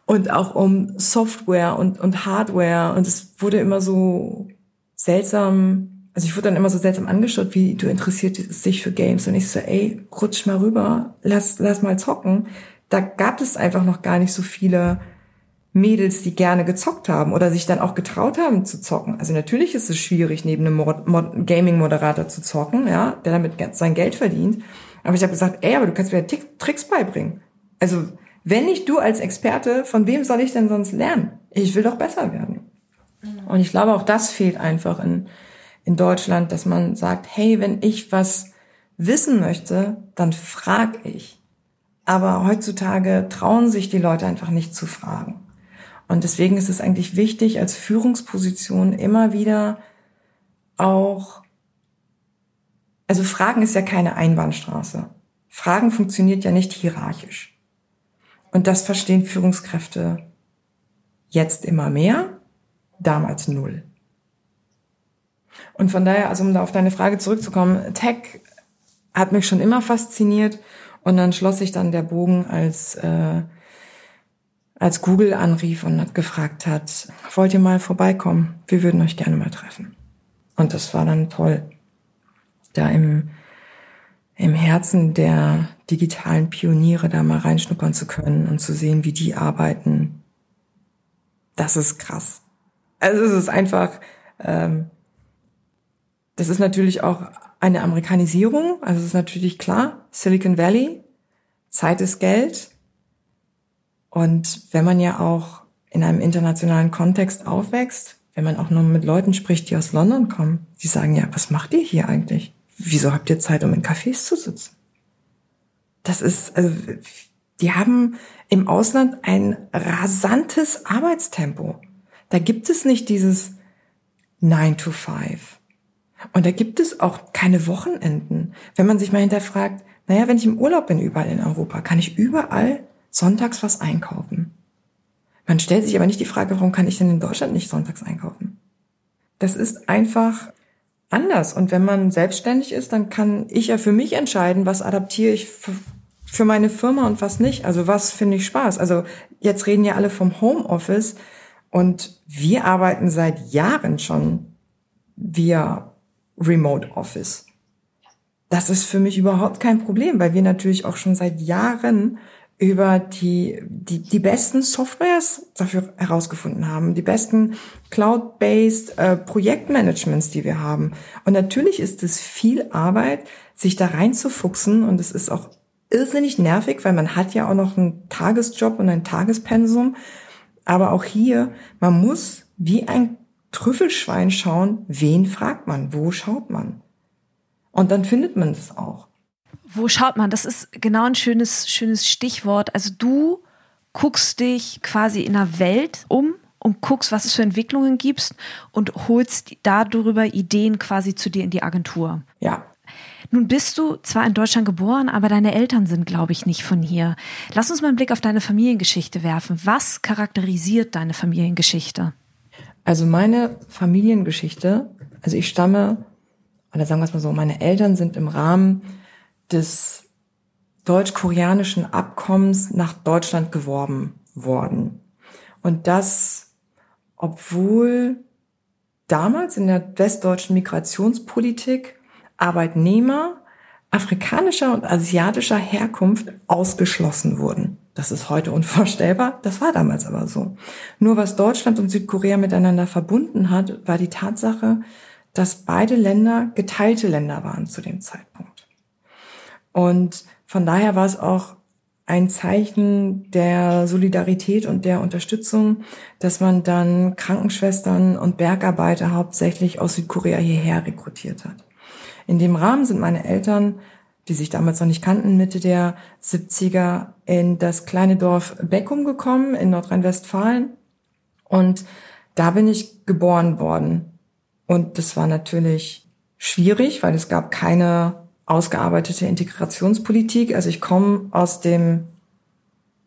Und auch um Software und, und Hardware. Und es wurde immer so seltsam, also ich wurde dann immer so seltsam angeschaut, wie du interessiert dich für Games. Und ich so, ey, rutsch mal rüber, lass, lass mal zocken. Da gab es einfach noch gar nicht so viele Mädels, die gerne gezockt haben oder sich dann auch getraut haben zu zocken. Also natürlich ist es schwierig, neben einem Gaming-Moderator zu zocken, ja, der damit sein Geld verdient. Aber ich habe gesagt, ey, aber du kannst mir Tricks beibringen. Also wenn nicht du als Experte, von wem soll ich denn sonst lernen? Ich will doch besser werden. Und ich glaube, auch das fehlt einfach in, in Deutschland, dass man sagt, hey, wenn ich was wissen möchte, dann frag ich. Aber heutzutage trauen sich die Leute einfach nicht zu fragen. Und deswegen ist es eigentlich wichtig, als Führungsposition immer wieder auch, also Fragen ist ja keine Einbahnstraße. Fragen funktioniert ja nicht hierarchisch. Und das verstehen Führungskräfte jetzt immer mehr, damals null. Und von daher, also um da auf deine Frage zurückzukommen, Tech hat mich schon immer fasziniert und dann schloss sich dann der Bogen, als äh, als Google anrief und gefragt hat, wollt ihr mal vorbeikommen? Wir würden euch gerne mal treffen. Und das war dann toll, da im, im Herzen der digitalen Pioniere da mal reinschnuppern zu können und zu sehen, wie die arbeiten. Das ist krass. Also es ist einfach, ähm, das ist natürlich auch eine Amerikanisierung. Also es ist natürlich klar, Silicon Valley, Zeit ist Geld. Und wenn man ja auch in einem internationalen Kontext aufwächst, wenn man auch nur mit Leuten spricht, die aus London kommen, die sagen ja, was macht ihr hier eigentlich? Wieso habt ihr Zeit, um in Cafés zu sitzen? Das ist, also, die haben im Ausland ein rasantes Arbeitstempo. Da gibt es nicht dieses 9 to 5. Und da gibt es auch keine Wochenenden. Wenn man sich mal hinterfragt, naja, wenn ich im Urlaub bin überall in Europa, kann ich überall sonntags was einkaufen. Man stellt sich aber nicht die Frage, warum kann ich denn in Deutschland nicht sonntags einkaufen? Das ist einfach anders. Und wenn man selbstständig ist, dann kann ich ja für mich entscheiden, was adaptiere ich für meine Firma und was nicht. Also was finde ich Spaß. Also jetzt reden ja alle vom Homeoffice und wir arbeiten seit Jahren schon via Remote Office. Das ist für mich überhaupt kein Problem, weil wir natürlich auch schon seit Jahren über die, die, die besten Softwares dafür herausgefunden haben, die besten Cloud-based äh, Projektmanagements, die wir haben. Und natürlich ist es viel Arbeit, sich da reinzufuchsen und es ist auch irrsinnig nervig, weil man hat ja auch noch einen Tagesjob und ein Tagespensum. Aber auch hier, man muss wie ein Trüffelschwein schauen, wen fragt man, wo schaut man. Und dann findet man es auch. Wo schaut man? Das ist genau ein schönes, schönes Stichwort. Also du guckst dich quasi in der Welt um und guckst, was es für Entwicklungen gibt und holst darüber Ideen quasi zu dir in die Agentur. Ja. Nun bist du zwar in Deutschland geboren, aber deine Eltern sind, glaube ich, nicht von hier. Lass uns mal einen Blick auf deine Familiengeschichte werfen. Was charakterisiert deine Familiengeschichte? Also meine Familiengeschichte, also ich stamme, oder sagen wir es mal so, meine Eltern sind im Rahmen des deutsch-koreanischen Abkommens nach Deutschland geworben worden. Und das, obwohl damals in der westdeutschen Migrationspolitik Arbeitnehmer afrikanischer und asiatischer Herkunft ausgeschlossen wurden. Das ist heute unvorstellbar, das war damals aber so. Nur was Deutschland und Südkorea miteinander verbunden hat, war die Tatsache, dass beide Länder geteilte Länder waren zu dem Zeitpunkt. Und von daher war es auch ein Zeichen der Solidarität und der Unterstützung, dass man dann Krankenschwestern und Bergarbeiter hauptsächlich aus Südkorea hierher rekrutiert hat. In dem Rahmen sind meine Eltern, die sich damals noch nicht kannten, Mitte der 70er in das kleine Dorf Beckum gekommen in Nordrhein-Westfalen. Und da bin ich geboren worden. Und das war natürlich schwierig, weil es gab keine ausgearbeitete Integrationspolitik. Also ich komme aus dem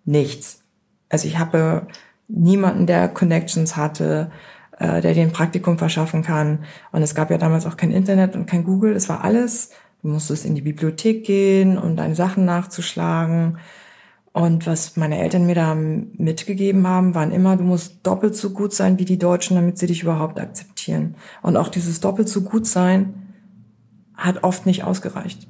Nichts. Also ich habe niemanden, der Connections hatte, äh, der dir ein Praktikum verschaffen kann. Und es gab ja damals auch kein Internet und kein Google. Es war alles, du musstest in die Bibliothek gehen, um deine Sachen nachzuschlagen. Und was meine Eltern mir da mitgegeben haben, waren immer, du musst doppelt so gut sein wie die Deutschen, damit sie dich überhaupt akzeptieren. Und auch dieses doppelt so gut sein hat oft nicht ausgereicht.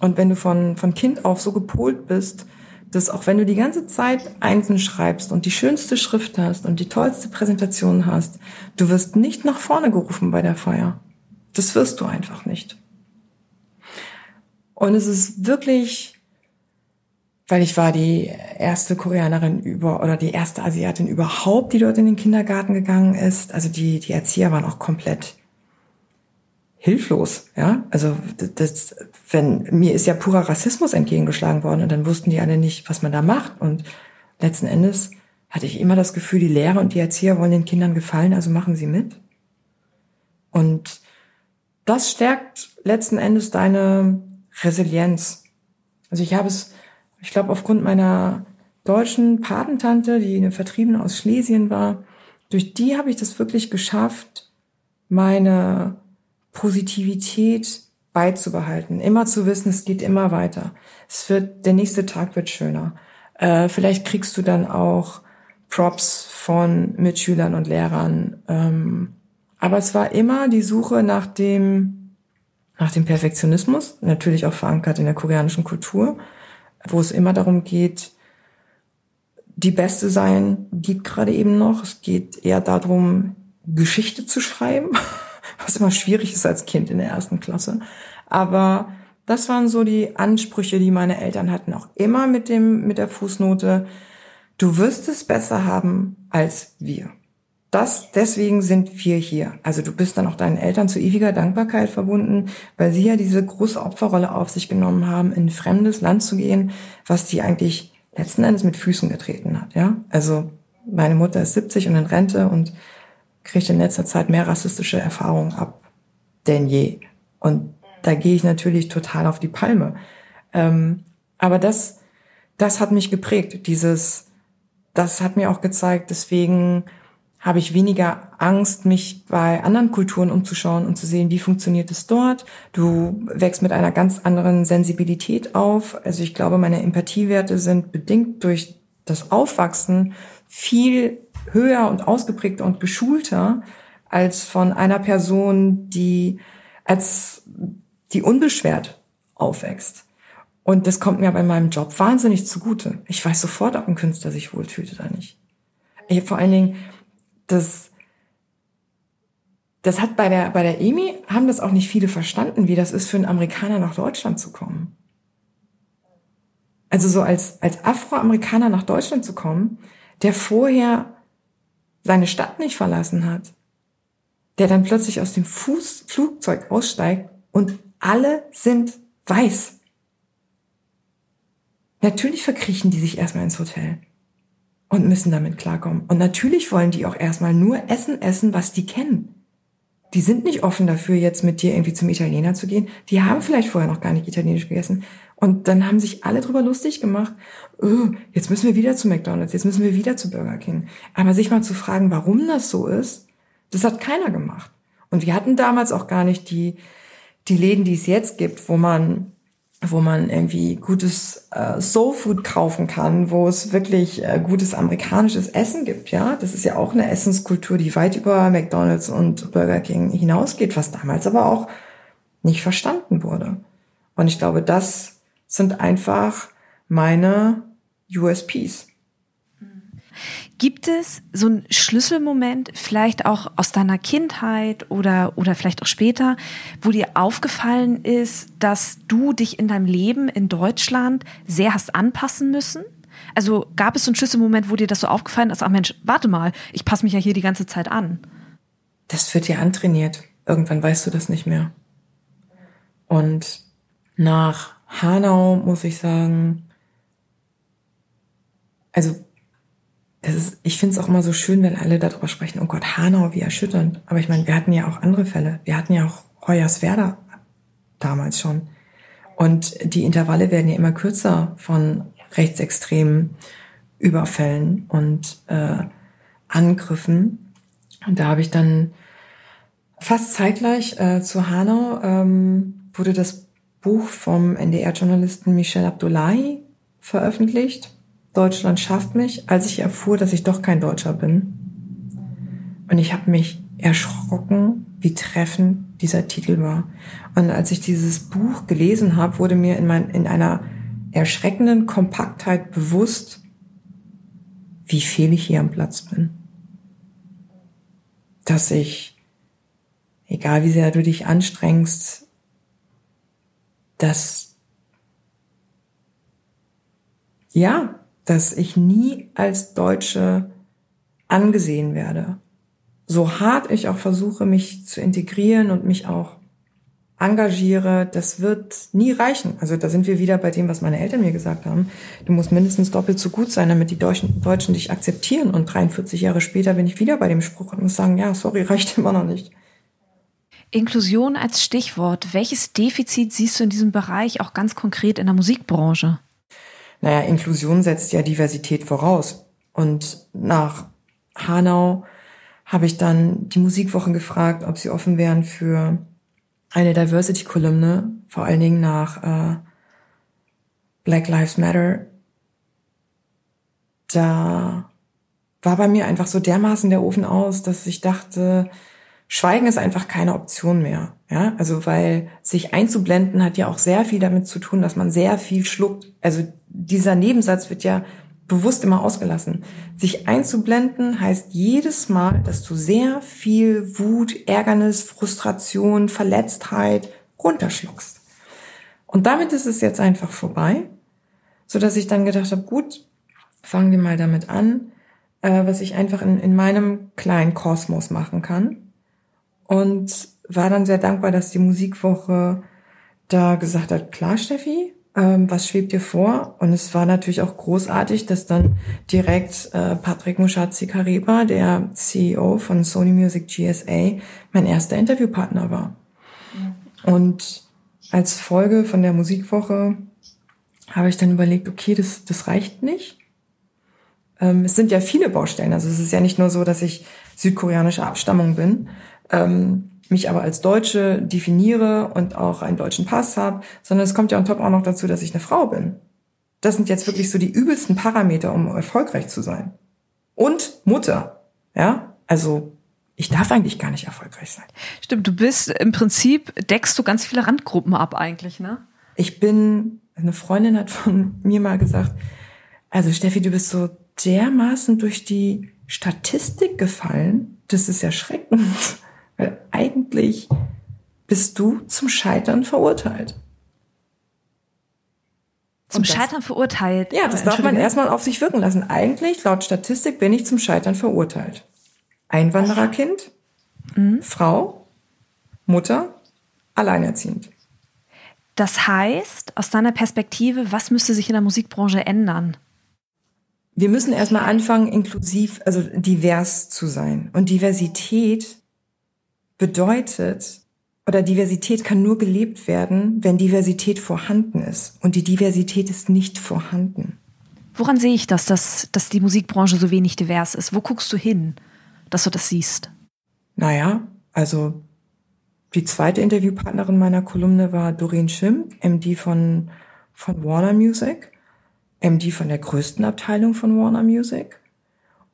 Und wenn du von, von Kind auf so gepolt bist, dass auch wenn du die ganze Zeit Einsen schreibst und die schönste Schrift hast und die tollste Präsentation hast, du wirst nicht nach vorne gerufen bei der Feier. Das wirst du einfach nicht. Und es ist wirklich, weil ich war die erste Koreanerin über oder die erste Asiatin überhaupt, die dort in den Kindergarten gegangen ist. Also die, die Erzieher waren auch komplett hilflos, ja. Also das, wenn mir ist ja purer Rassismus entgegengeschlagen worden und dann wussten die alle nicht, was man da macht und letzten Endes hatte ich immer das Gefühl, die Lehrer und die Erzieher wollen den Kindern gefallen, also machen sie mit. Und das stärkt letzten Endes deine Resilienz. Also ich habe es, ich glaube, aufgrund meiner deutschen Patentante, die eine Vertriebene aus Schlesien war, durch die habe ich das wirklich geschafft, meine Positivität beizubehalten, immer zu wissen, es geht immer weiter. Es wird, der nächste Tag wird schöner. Äh, vielleicht kriegst du dann auch Props von Mitschülern und Lehrern. Ähm, aber es war immer die Suche nach dem, nach dem Perfektionismus, natürlich auch verankert in der koreanischen Kultur, wo es immer darum geht, die Beste sein geht gerade eben noch. Es geht eher darum, Geschichte zu schreiben. was immer schwierig ist als Kind in der ersten Klasse. Aber das waren so die Ansprüche, die meine Eltern hatten, auch immer mit dem, mit der Fußnote. Du wirst es besser haben als wir. Das, deswegen sind wir hier. Also du bist dann auch deinen Eltern zu ewiger Dankbarkeit verbunden, weil sie ja diese große Opferrolle auf sich genommen haben, in ein fremdes Land zu gehen, was die eigentlich letzten Endes mit Füßen getreten hat, ja. Also meine Mutter ist 70 und in Rente und kriegt in letzter Zeit mehr rassistische Erfahrungen ab denn je. Und da gehe ich natürlich total auf die Palme. Ähm, aber das, das hat mich geprägt. Dieses, das hat mir auch gezeigt, deswegen habe ich weniger Angst, mich bei anderen Kulturen umzuschauen und zu sehen, wie funktioniert es dort. Du wächst mit einer ganz anderen Sensibilität auf. Also ich glaube, meine Empathiewerte sind bedingt durch das Aufwachsen viel höher und ausgeprägter und geschulter als von einer Person, die als die unbeschwert aufwächst. Und das kommt mir bei meinem Job wahnsinnig zugute. Ich weiß sofort, ob ein Künstler sich wohlfühlt oder nicht. Ich, vor allen Dingen, das, das hat bei der, bei der EMI haben das auch nicht viele verstanden, wie das ist für einen Amerikaner nach Deutschland zu kommen. Also so als, als Afroamerikaner nach Deutschland zu kommen, der vorher seine Stadt nicht verlassen hat, der dann plötzlich aus dem Fuß Flugzeug aussteigt und alle sind weiß. Natürlich verkriechen die sich erstmal ins Hotel und müssen damit klarkommen. Und natürlich wollen die auch erstmal nur Essen essen, was die kennen. Die sind nicht offen dafür, jetzt mit dir irgendwie zum Italiener zu gehen. Die haben vielleicht vorher noch gar nicht Italienisch gegessen. Und dann haben sich alle drüber lustig gemacht. Oh, jetzt müssen wir wieder zu McDonald's, jetzt müssen wir wieder zu Burger King. Aber sich mal zu fragen, warum das so ist, das hat keiner gemacht. Und wir hatten damals auch gar nicht die, die Läden, die es jetzt gibt, wo man wo man irgendwie gutes äh, Soul Food kaufen kann, wo es wirklich äh, gutes amerikanisches Essen gibt, ja. Das ist ja auch eine Essenskultur, die weit über McDonald's und Burger King hinausgeht, was damals aber auch nicht verstanden wurde. Und ich glaube, das sind einfach meine USPs. Gibt es so einen Schlüsselmoment, vielleicht auch aus deiner Kindheit oder, oder vielleicht auch später, wo dir aufgefallen ist, dass du dich in deinem Leben in Deutschland sehr hast anpassen müssen? Also gab es so einen Schlüsselmoment, wo dir das so aufgefallen ist, ach Mensch, warte mal, ich passe mich ja hier die ganze Zeit an. Das wird dir antrainiert. Irgendwann weißt du das nicht mehr. Und nach Hanau muss ich sagen, also das ist, ich finde es auch immer so schön, wenn alle darüber sprechen, oh Gott, Hanau, wie erschütternd. Aber ich meine, wir hatten ja auch andere Fälle. Wir hatten ja auch Hoyerswerda. damals schon. Und die Intervalle werden ja immer kürzer von rechtsextremen Überfällen und äh, Angriffen. Und da habe ich dann fast zeitgleich äh, zu Hanau ähm, wurde das Buch vom NDR-Journalisten Michel Abdullahi veröffentlicht. Deutschland schafft mich, als ich erfuhr, dass ich doch kein Deutscher bin. Und ich habe mich erschrocken, wie treffend dieser Titel war. Und als ich dieses Buch gelesen habe, wurde mir in, mein, in einer erschreckenden Kompaktheit bewusst, wie fehl ich hier am Platz bin. Dass ich, egal wie sehr du dich anstrengst, dass, ja, dass ich nie als Deutsche angesehen werde. So hart ich auch versuche, mich zu integrieren und mich auch engagiere, das wird nie reichen. Also da sind wir wieder bei dem, was meine Eltern mir gesagt haben. Du musst mindestens doppelt so gut sein, damit die Deutschen, Deutschen dich akzeptieren. Und 43 Jahre später bin ich wieder bei dem Spruch und muss sagen, ja, sorry, reicht immer noch nicht. Inklusion als Stichwort. Welches Defizit siehst du in diesem Bereich auch ganz konkret in der Musikbranche? Naja, Inklusion setzt ja Diversität voraus. Und nach Hanau habe ich dann die Musikwochen gefragt, ob sie offen wären für eine Diversity-Kolumne, vor allen Dingen nach äh, Black Lives Matter. Da war bei mir einfach so dermaßen der Ofen aus, dass ich dachte, Schweigen ist einfach keine Option mehr. Ja, also weil sich einzublenden hat ja auch sehr viel damit zu tun, dass man sehr viel schluckt. Also dieser Nebensatz wird ja bewusst immer ausgelassen. Sich einzublenden heißt jedes Mal, dass du sehr viel Wut, Ärgernis, Frustration, Verletztheit runterschluckst. Und damit ist es jetzt einfach vorbei, so dass ich dann gedacht habe, gut, fangen wir mal damit an, äh, was ich einfach in, in meinem kleinen Kosmos machen kann und war dann sehr dankbar, dass die Musikwoche da gesagt hat, klar, Steffi, ähm, was schwebt dir vor? Und es war natürlich auch großartig, dass dann direkt äh, Patrick Mushatzi Kariba, der CEO von Sony Music GSA, mein erster Interviewpartner war. Und als Folge von der Musikwoche habe ich dann überlegt, okay, das, das reicht nicht. Ähm, es sind ja viele Baustellen. Also es ist ja nicht nur so, dass ich südkoreanische Abstammung bin, ähm, mich aber als Deutsche definiere und auch einen deutschen Pass habe, sondern es kommt ja on top auch noch dazu, dass ich eine Frau bin. Das sind jetzt wirklich so die übelsten Parameter, um erfolgreich zu sein. Und Mutter, ja, also ich darf eigentlich gar nicht erfolgreich sein. Stimmt, du bist im Prinzip, deckst du ganz viele Randgruppen ab eigentlich, ne? Ich bin, eine Freundin hat von mir mal gesagt, also Steffi, du bist so dermaßen durch die Statistik gefallen, das ist erschreckend. Weil eigentlich bist du zum Scheitern verurteilt. Zum Scheitern verurteilt? Ja, das darf man erstmal auf sich wirken lassen. Eigentlich, laut Statistik, bin ich zum Scheitern verurteilt. Einwandererkind, mhm. Frau, Mutter, alleinerziehend. Das heißt, aus deiner Perspektive, was müsste sich in der Musikbranche ändern? Wir müssen erstmal anfangen, inklusiv, also divers zu sein. Und Diversität bedeutet, oder Diversität kann nur gelebt werden, wenn Diversität vorhanden ist. Und die Diversität ist nicht vorhanden. Woran sehe ich das, dass, dass die Musikbranche so wenig divers ist? Wo guckst du hin, dass du das siehst? Naja, also die zweite Interviewpartnerin meiner Kolumne war Doreen Schimm, MD von, von Warner Music, MD von der größten Abteilung von Warner Music.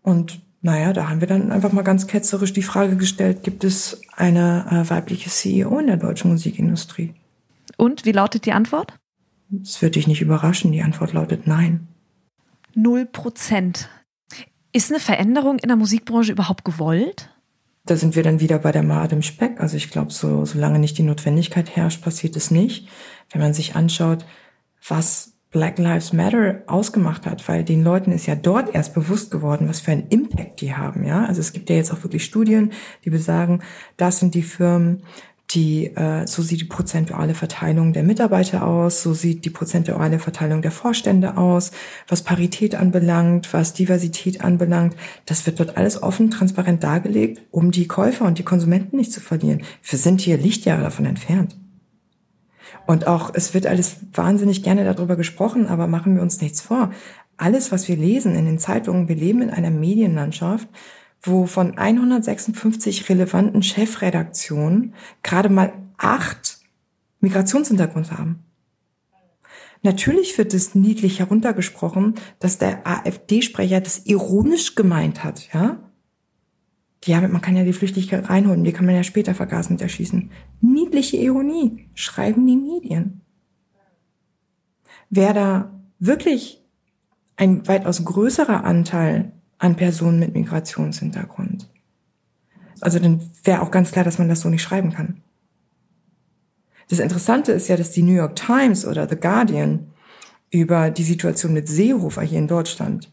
Und naja, da haben wir dann einfach mal ganz ketzerisch die Frage gestellt, gibt es eine äh, weibliche CEO in der deutschen Musikindustrie? Und wie lautet die Antwort? Das wird dich nicht überraschen. Die Antwort lautet nein. Null Prozent. Ist eine Veränderung in der Musikbranche überhaupt gewollt? Da sind wir dann wieder bei der Made im Speck. Also ich glaube, so, solange nicht die Notwendigkeit herrscht, passiert es nicht. Wenn man sich anschaut, was Black Lives Matter ausgemacht hat, weil den Leuten ist ja dort erst bewusst geworden, was für einen Impact die haben, ja. Also es gibt ja jetzt auch wirklich Studien, die besagen, das sind die Firmen, die, äh, so sieht die prozentuale Verteilung der Mitarbeiter aus, so sieht die prozentuale Verteilung der Vorstände aus, was Parität anbelangt, was Diversität anbelangt. Das wird dort alles offen, transparent dargelegt, um die Käufer und die Konsumenten nicht zu verlieren. Wir sind hier Lichtjahre davon entfernt. Und auch, es wird alles wahnsinnig gerne darüber gesprochen, aber machen wir uns nichts vor. Alles, was wir lesen in den Zeitungen, wir leben in einer Medienlandschaft, wo von 156 relevanten Chefredaktionen gerade mal acht Migrationshintergrund haben. Natürlich wird es niedlich heruntergesprochen, dass der AfD-Sprecher das ironisch gemeint hat, ja? Ja, man kann ja die Flüchtlinge reinholen, die kann man ja später vergasend erschießen. Niedliche Ironie, schreiben die Medien. Wer da wirklich ein weitaus größerer Anteil an Personen mit Migrationshintergrund. Also dann wäre auch ganz klar, dass man das so nicht schreiben kann. Das Interessante ist ja, dass die New York Times oder The Guardian über die Situation mit Seehofer hier in Deutschland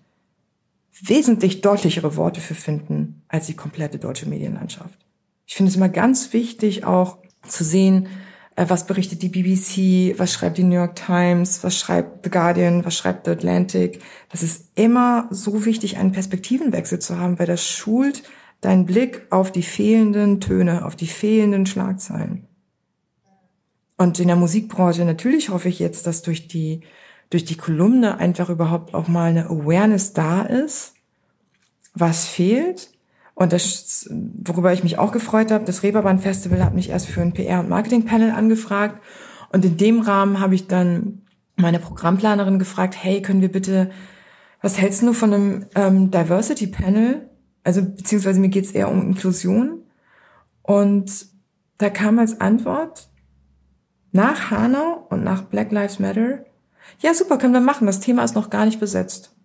wesentlich deutlichere Worte für finden als die komplette deutsche Medienlandschaft. Ich finde es immer ganz wichtig, auch zu sehen, äh, was berichtet die BBC, was schreibt die New York Times, was schreibt The Guardian, was schreibt The Atlantic. Das ist immer so wichtig, einen Perspektivenwechsel zu haben, weil das schult deinen Blick auf die fehlenden Töne, auf die fehlenden Schlagzeilen. Und in der Musikbranche natürlich hoffe ich jetzt, dass durch die, durch die Kolumne einfach überhaupt auch mal eine Awareness da ist, was fehlt. Und das, worüber ich mich auch gefreut habe, das Reeperbahn Festival hat mich erst für ein PR- und Marketing-Panel angefragt. Und in dem Rahmen habe ich dann meine Programmplanerin gefragt, hey, können wir bitte, was hältst du von einem ähm, Diversity-Panel? Also beziehungsweise mir geht's eher um Inklusion. Und da kam als Antwort, nach Hanau und nach Black Lives Matter? Ja, super, können wir machen. Das Thema ist noch gar nicht besetzt.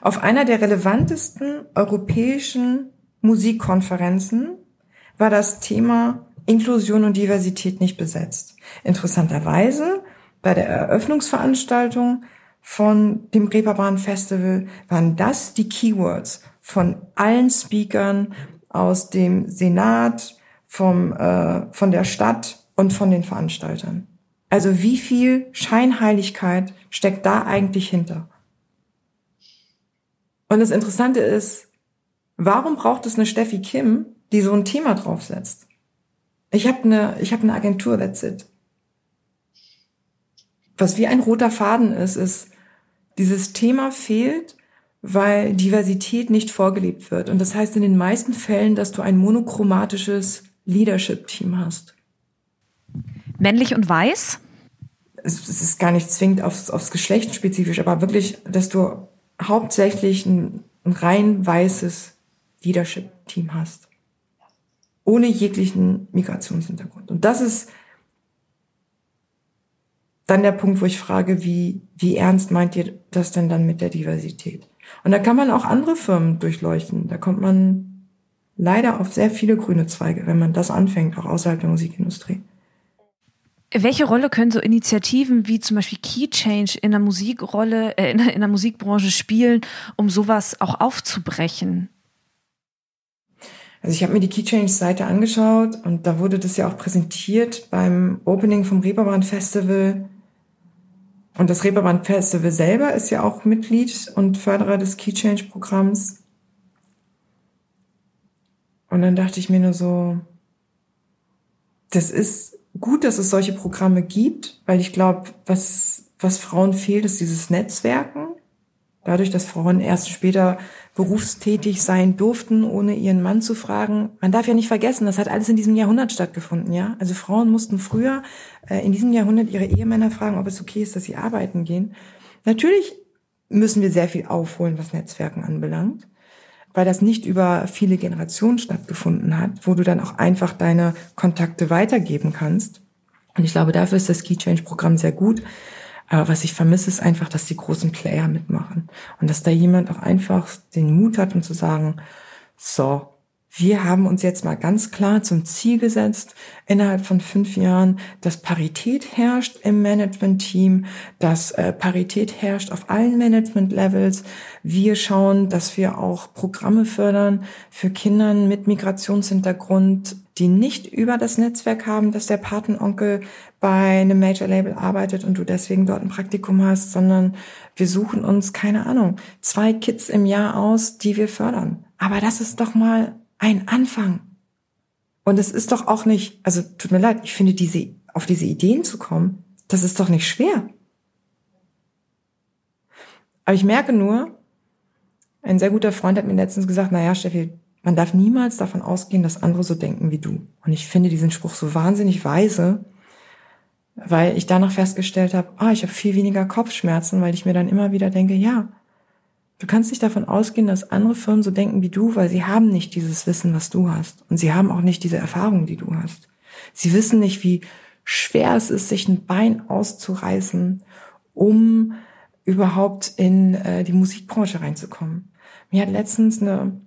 Auf einer der relevantesten europäischen Musikkonferenzen war das Thema Inklusion und Diversität nicht besetzt. Interessanterweise bei der Eröffnungsveranstaltung von dem Reeperbahn Festival waren das die Keywords von allen Speakern aus dem Senat, vom, äh, von der Stadt und von den Veranstaltern. Also wie viel Scheinheiligkeit steckt da eigentlich hinter? Und das Interessante ist, warum braucht es eine Steffi Kim, die so ein Thema draufsetzt? Ich habe eine, ich habe eine Agentur, that's it. Was wie ein roter Faden ist, ist, dieses Thema fehlt, weil Diversität nicht vorgelebt wird. Und das heißt in den meisten Fällen, dass du ein monochromatisches Leadership-Team hast. Männlich und weiß? Es, es ist gar nicht zwingend aufs, aufs Geschlecht spezifisch, aber wirklich, dass du hauptsächlich ein, ein rein weißes Leadership-Team hast. Ohne jeglichen Migrationshintergrund. Und das ist dann der Punkt, wo ich frage, wie, wie ernst meint ihr das denn dann mit der Diversität? Und da kann man auch andere Firmen durchleuchten. Da kommt man leider auf sehr viele grüne Zweige, wenn man das anfängt, auch außerhalb der Musikindustrie. Welche Rolle können so Initiativen wie zum Beispiel Key Change in der Musikrolle, äh, in, der, in der Musikbranche spielen, um sowas auch aufzubrechen? Also ich habe mir die Key Change Seite angeschaut und da wurde das ja auch präsentiert beim Opening vom Reeperbahn Festival. Und das Reeperbahn Festival selber ist ja auch Mitglied und Förderer des Key Change Programms. Und dann dachte ich mir nur so, das ist gut, dass es solche Programme gibt, weil ich glaube, was, was Frauen fehlt, ist dieses Netzwerken. Dadurch, dass Frauen erst später berufstätig sein durften, ohne ihren Mann zu fragen. Man darf ja nicht vergessen, das hat alles in diesem Jahrhundert stattgefunden, ja. Also Frauen mussten früher äh, in diesem Jahrhundert ihre Ehemänner fragen, ob es okay ist, dass sie arbeiten gehen. Natürlich müssen wir sehr viel aufholen, was Netzwerken anbelangt weil das nicht über viele Generationen stattgefunden hat, wo du dann auch einfach deine Kontakte weitergeben kannst. Und ich glaube, dafür ist das Key Change Programm sehr gut. Aber was ich vermisse, ist einfach, dass die großen Player mitmachen. Und dass da jemand auch einfach den Mut hat, um zu sagen, so, wir haben uns jetzt mal ganz klar zum Ziel gesetzt, innerhalb von fünf Jahren, dass Parität herrscht im Management-Team, dass äh, Parität herrscht auf allen Management-Levels. Wir schauen, dass wir auch Programme fördern für Kinder mit Migrationshintergrund, die nicht über das Netzwerk haben, dass der Patenonkel bei einem Major-Label arbeitet und du deswegen dort ein Praktikum hast, sondern wir suchen uns, keine Ahnung, zwei Kids im Jahr aus, die wir fördern. Aber das ist doch mal ein Anfang. Und es ist doch auch nicht, also tut mir leid, ich finde diese auf diese Ideen zu kommen, das ist doch nicht schwer. Aber ich merke nur, ein sehr guter Freund hat mir letztens gesagt, naja, Steffi, man darf niemals davon ausgehen, dass andere so denken wie du. Und ich finde diesen Spruch so wahnsinnig weise, weil ich danach festgestellt habe, ah, ich habe viel weniger Kopfschmerzen, weil ich mir dann immer wieder denke, ja, du kannst nicht davon ausgehen, dass andere Firmen so denken wie du, weil sie haben nicht dieses Wissen, was du hast. Und sie haben auch nicht diese Erfahrung, die du hast. Sie wissen nicht, wie schwer es ist, sich ein Bein auszureißen, um überhaupt in äh, die Musikbranche reinzukommen. Mir hat letztens eine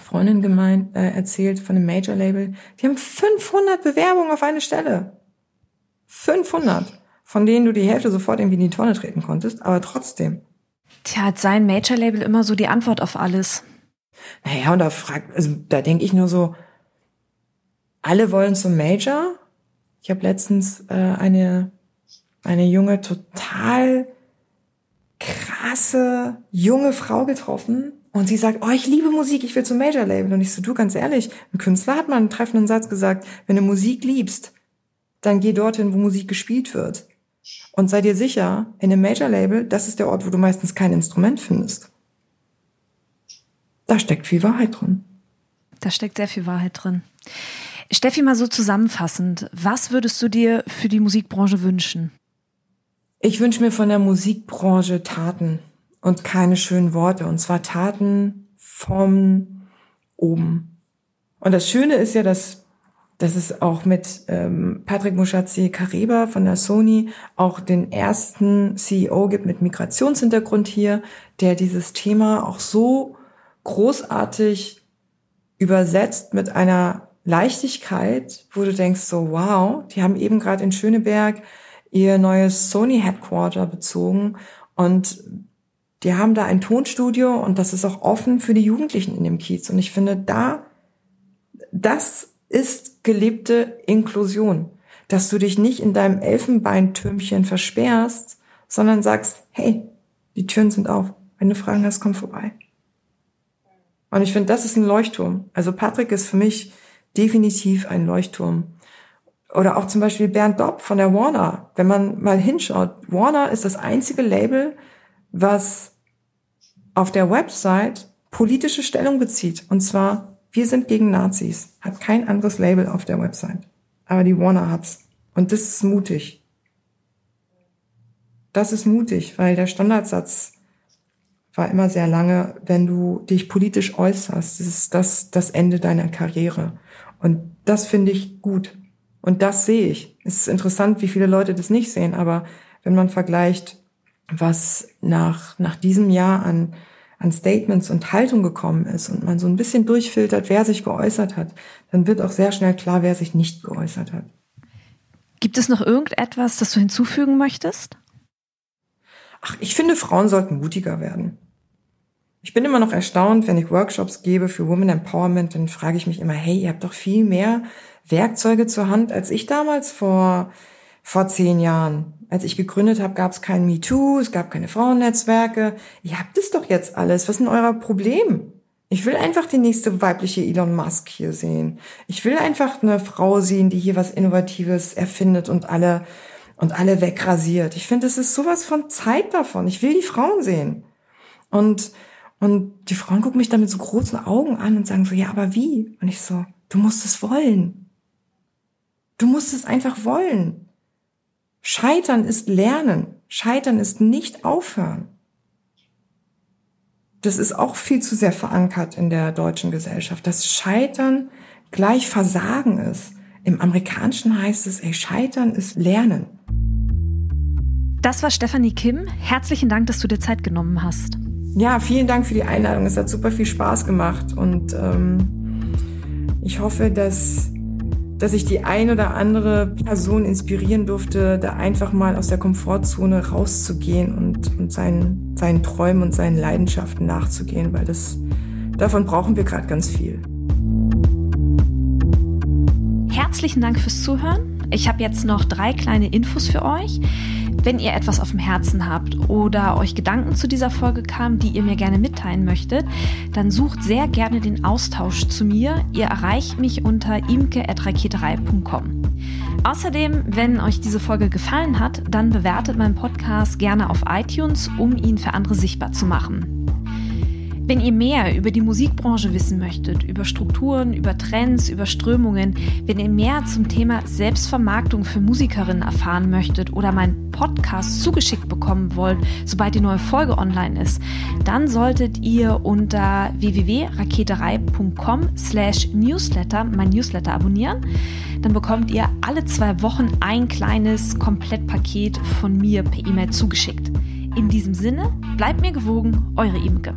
Freundin gemeint, äh, erzählt von einem Major-Label, die haben 500 Bewerbungen auf eine Stelle. 500, von denen du die Hälfte sofort irgendwie in die Tonne treten konntest, aber trotzdem. Tja, hat sein Major-Label immer so die Antwort auf alles. Naja, und da fragt, also da denke ich nur so, alle wollen zum Major. Ich habe letztens äh, eine, eine junge, total krasse, junge Frau getroffen, und sie sagt, oh, ich liebe Musik, ich will zum Major-Label. Und ich so, du, ganz ehrlich, ein Künstler hat mal einen treffenden Satz gesagt, wenn du Musik liebst, dann geh dorthin, wo Musik gespielt wird. Und sei dir sicher, in einem Major-Label, das ist der Ort, wo du meistens kein Instrument findest. Da steckt viel Wahrheit drin. Da steckt sehr viel Wahrheit drin. Steffi, mal so zusammenfassend, was würdest du dir für die Musikbranche wünschen? Ich wünsche mir von der Musikbranche Taten und keine schönen Worte. Und zwar Taten von oben. Und das Schöne ist ja, dass, dass es auch mit ähm, Patrick Muschazzi Kareba von der Sony auch den ersten CEO gibt mit Migrationshintergrund hier, der dieses Thema auch so großartig übersetzt mit einer Leichtigkeit, wo du denkst so, wow, die haben eben gerade in Schöneberg ihr neues Sony Headquarter bezogen und die haben da ein Tonstudio und das ist auch offen für die Jugendlichen in dem Kiez. Und ich finde, da, das ist gelebte Inklusion. Dass du dich nicht in deinem Elfenbeintürmchen versperrst, sondern sagst, hey, die Türen sind auf. Wenn du Fragen hast, komm vorbei. Und ich finde, das ist ein Leuchtturm. Also Patrick ist für mich definitiv ein Leuchtturm. Oder auch zum Beispiel Bernd Dopp von der Warner. Wenn man mal hinschaut, Warner ist das einzige Label, was auf der Website politische Stellung bezieht. Und zwar, wir sind gegen Nazis. Hat kein anderes Label auf der Website. Aber die Warner hat's. Und das ist mutig. Das ist mutig, weil der Standardsatz war immer sehr lange, wenn du dich politisch äußerst, ist das, das Ende deiner Karriere. Und das finde ich gut. Und das sehe ich. Es ist interessant, wie viele Leute das nicht sehen, aber wenn man vergleicht, was nach, nach diesem Jahr an, an Statements und Haltung gekommen ist und man so ein bisschen durchfiltert, wer sich geäußert hat, dann wird auch sehr schnell klar, wer sich nicht geäußert hat. Gibt es noch irgendetwas, das du hinzufügen möchtest? Ach, ich finde, Frauen sollten mutiger werden. Ich bin immer noch erstaunt, wenn ich Workshops gebe für Women Empowerment, dann frage ich mich immer, hey, ihr habt doch viel mehr Werkzeuge zur Hand als ich damals vor, vor zehn Jahren als ich gegründet habe, gab es kein MeToo, es gab keine Frauennetzwerke. Ihr habt es doch jetzt alles. Was ist denn euer Problem? Ich will einfach die nächste weibliche Elon Musk hier sehen. Ich will einfach eine Frau sehen, die hier was Innovatives erfindet und alle und alle wegrasiert. Ich finde, es ist sowas von Zeit davon. Ich will die Frauen sehen. Und und die Frauen gucken mich dann mit so großen Augen an und sagen so, ja, aber wie? Und ich so, du musst es wollen. Du musst es einfach wollen. Scheitern ist Lernen. Scheitern ist nicht aufhören. Das ist auch viel zu sehr verankert in der deutschen Gesellschaft, dass Scheitern gleich Versagen ist. Im Amerikanischen heißt es, ey, Scheitern ist Lernen. Das war Stefanie Kim. Herzlichen Dank, dass du dir Zeit genommen hast. Ja, vielen Dank für die Einladung. Es hat super viel Spaß gemacht und ähm, ich hoffe, dass dass ich die ein oder andere Person inspirieren durfte, da einfach mal aus der Komfortzone rauszugehen und, und seinen, seinen Träumen und seinen Leidenschaften nachzugehen, weil das, davon brauchen wir gerade ganz viel. Herzlichen Dank fürs Zuhören. Ich habe jetzt noch drei kleine Infos für euch. Wenn ihr etwas auf dem Herzen habt oder euch Gedanken zu dieser Folge kamen, die ihr mir gerne mitteilen möchtet, dann sucht sehr gerne den Austausch zu mir. Ihr erreicht mich unter imke.raketerei.com. Außerdem, wenn euch diese Folge gefallen hat, dann bewertet meinen Podcast gerne auf iTunes, um ihn für andere sichtbar zu machen. Wenn ihr mehr über die Musikbranche wissen möchtet, über Strukturen, über Trends, über Strömungen, wenn ihr mehr zum Thema Selbstvermarktung für Musikerinnen erfahren möchtet oder meinen Podcast zugeschickt bekommen wollt, sobald die neue Folge online ist, dann solltet ihr unter www.raketerei.com slash newsletter mein Newsletter abonnieren. Dann bekommt ihr alle zwei Wochen ein kleines Komplettpaket von mir per E-Mail zugeschickt. In diesem Sinne, bleibt mir gewogen, eure Imke.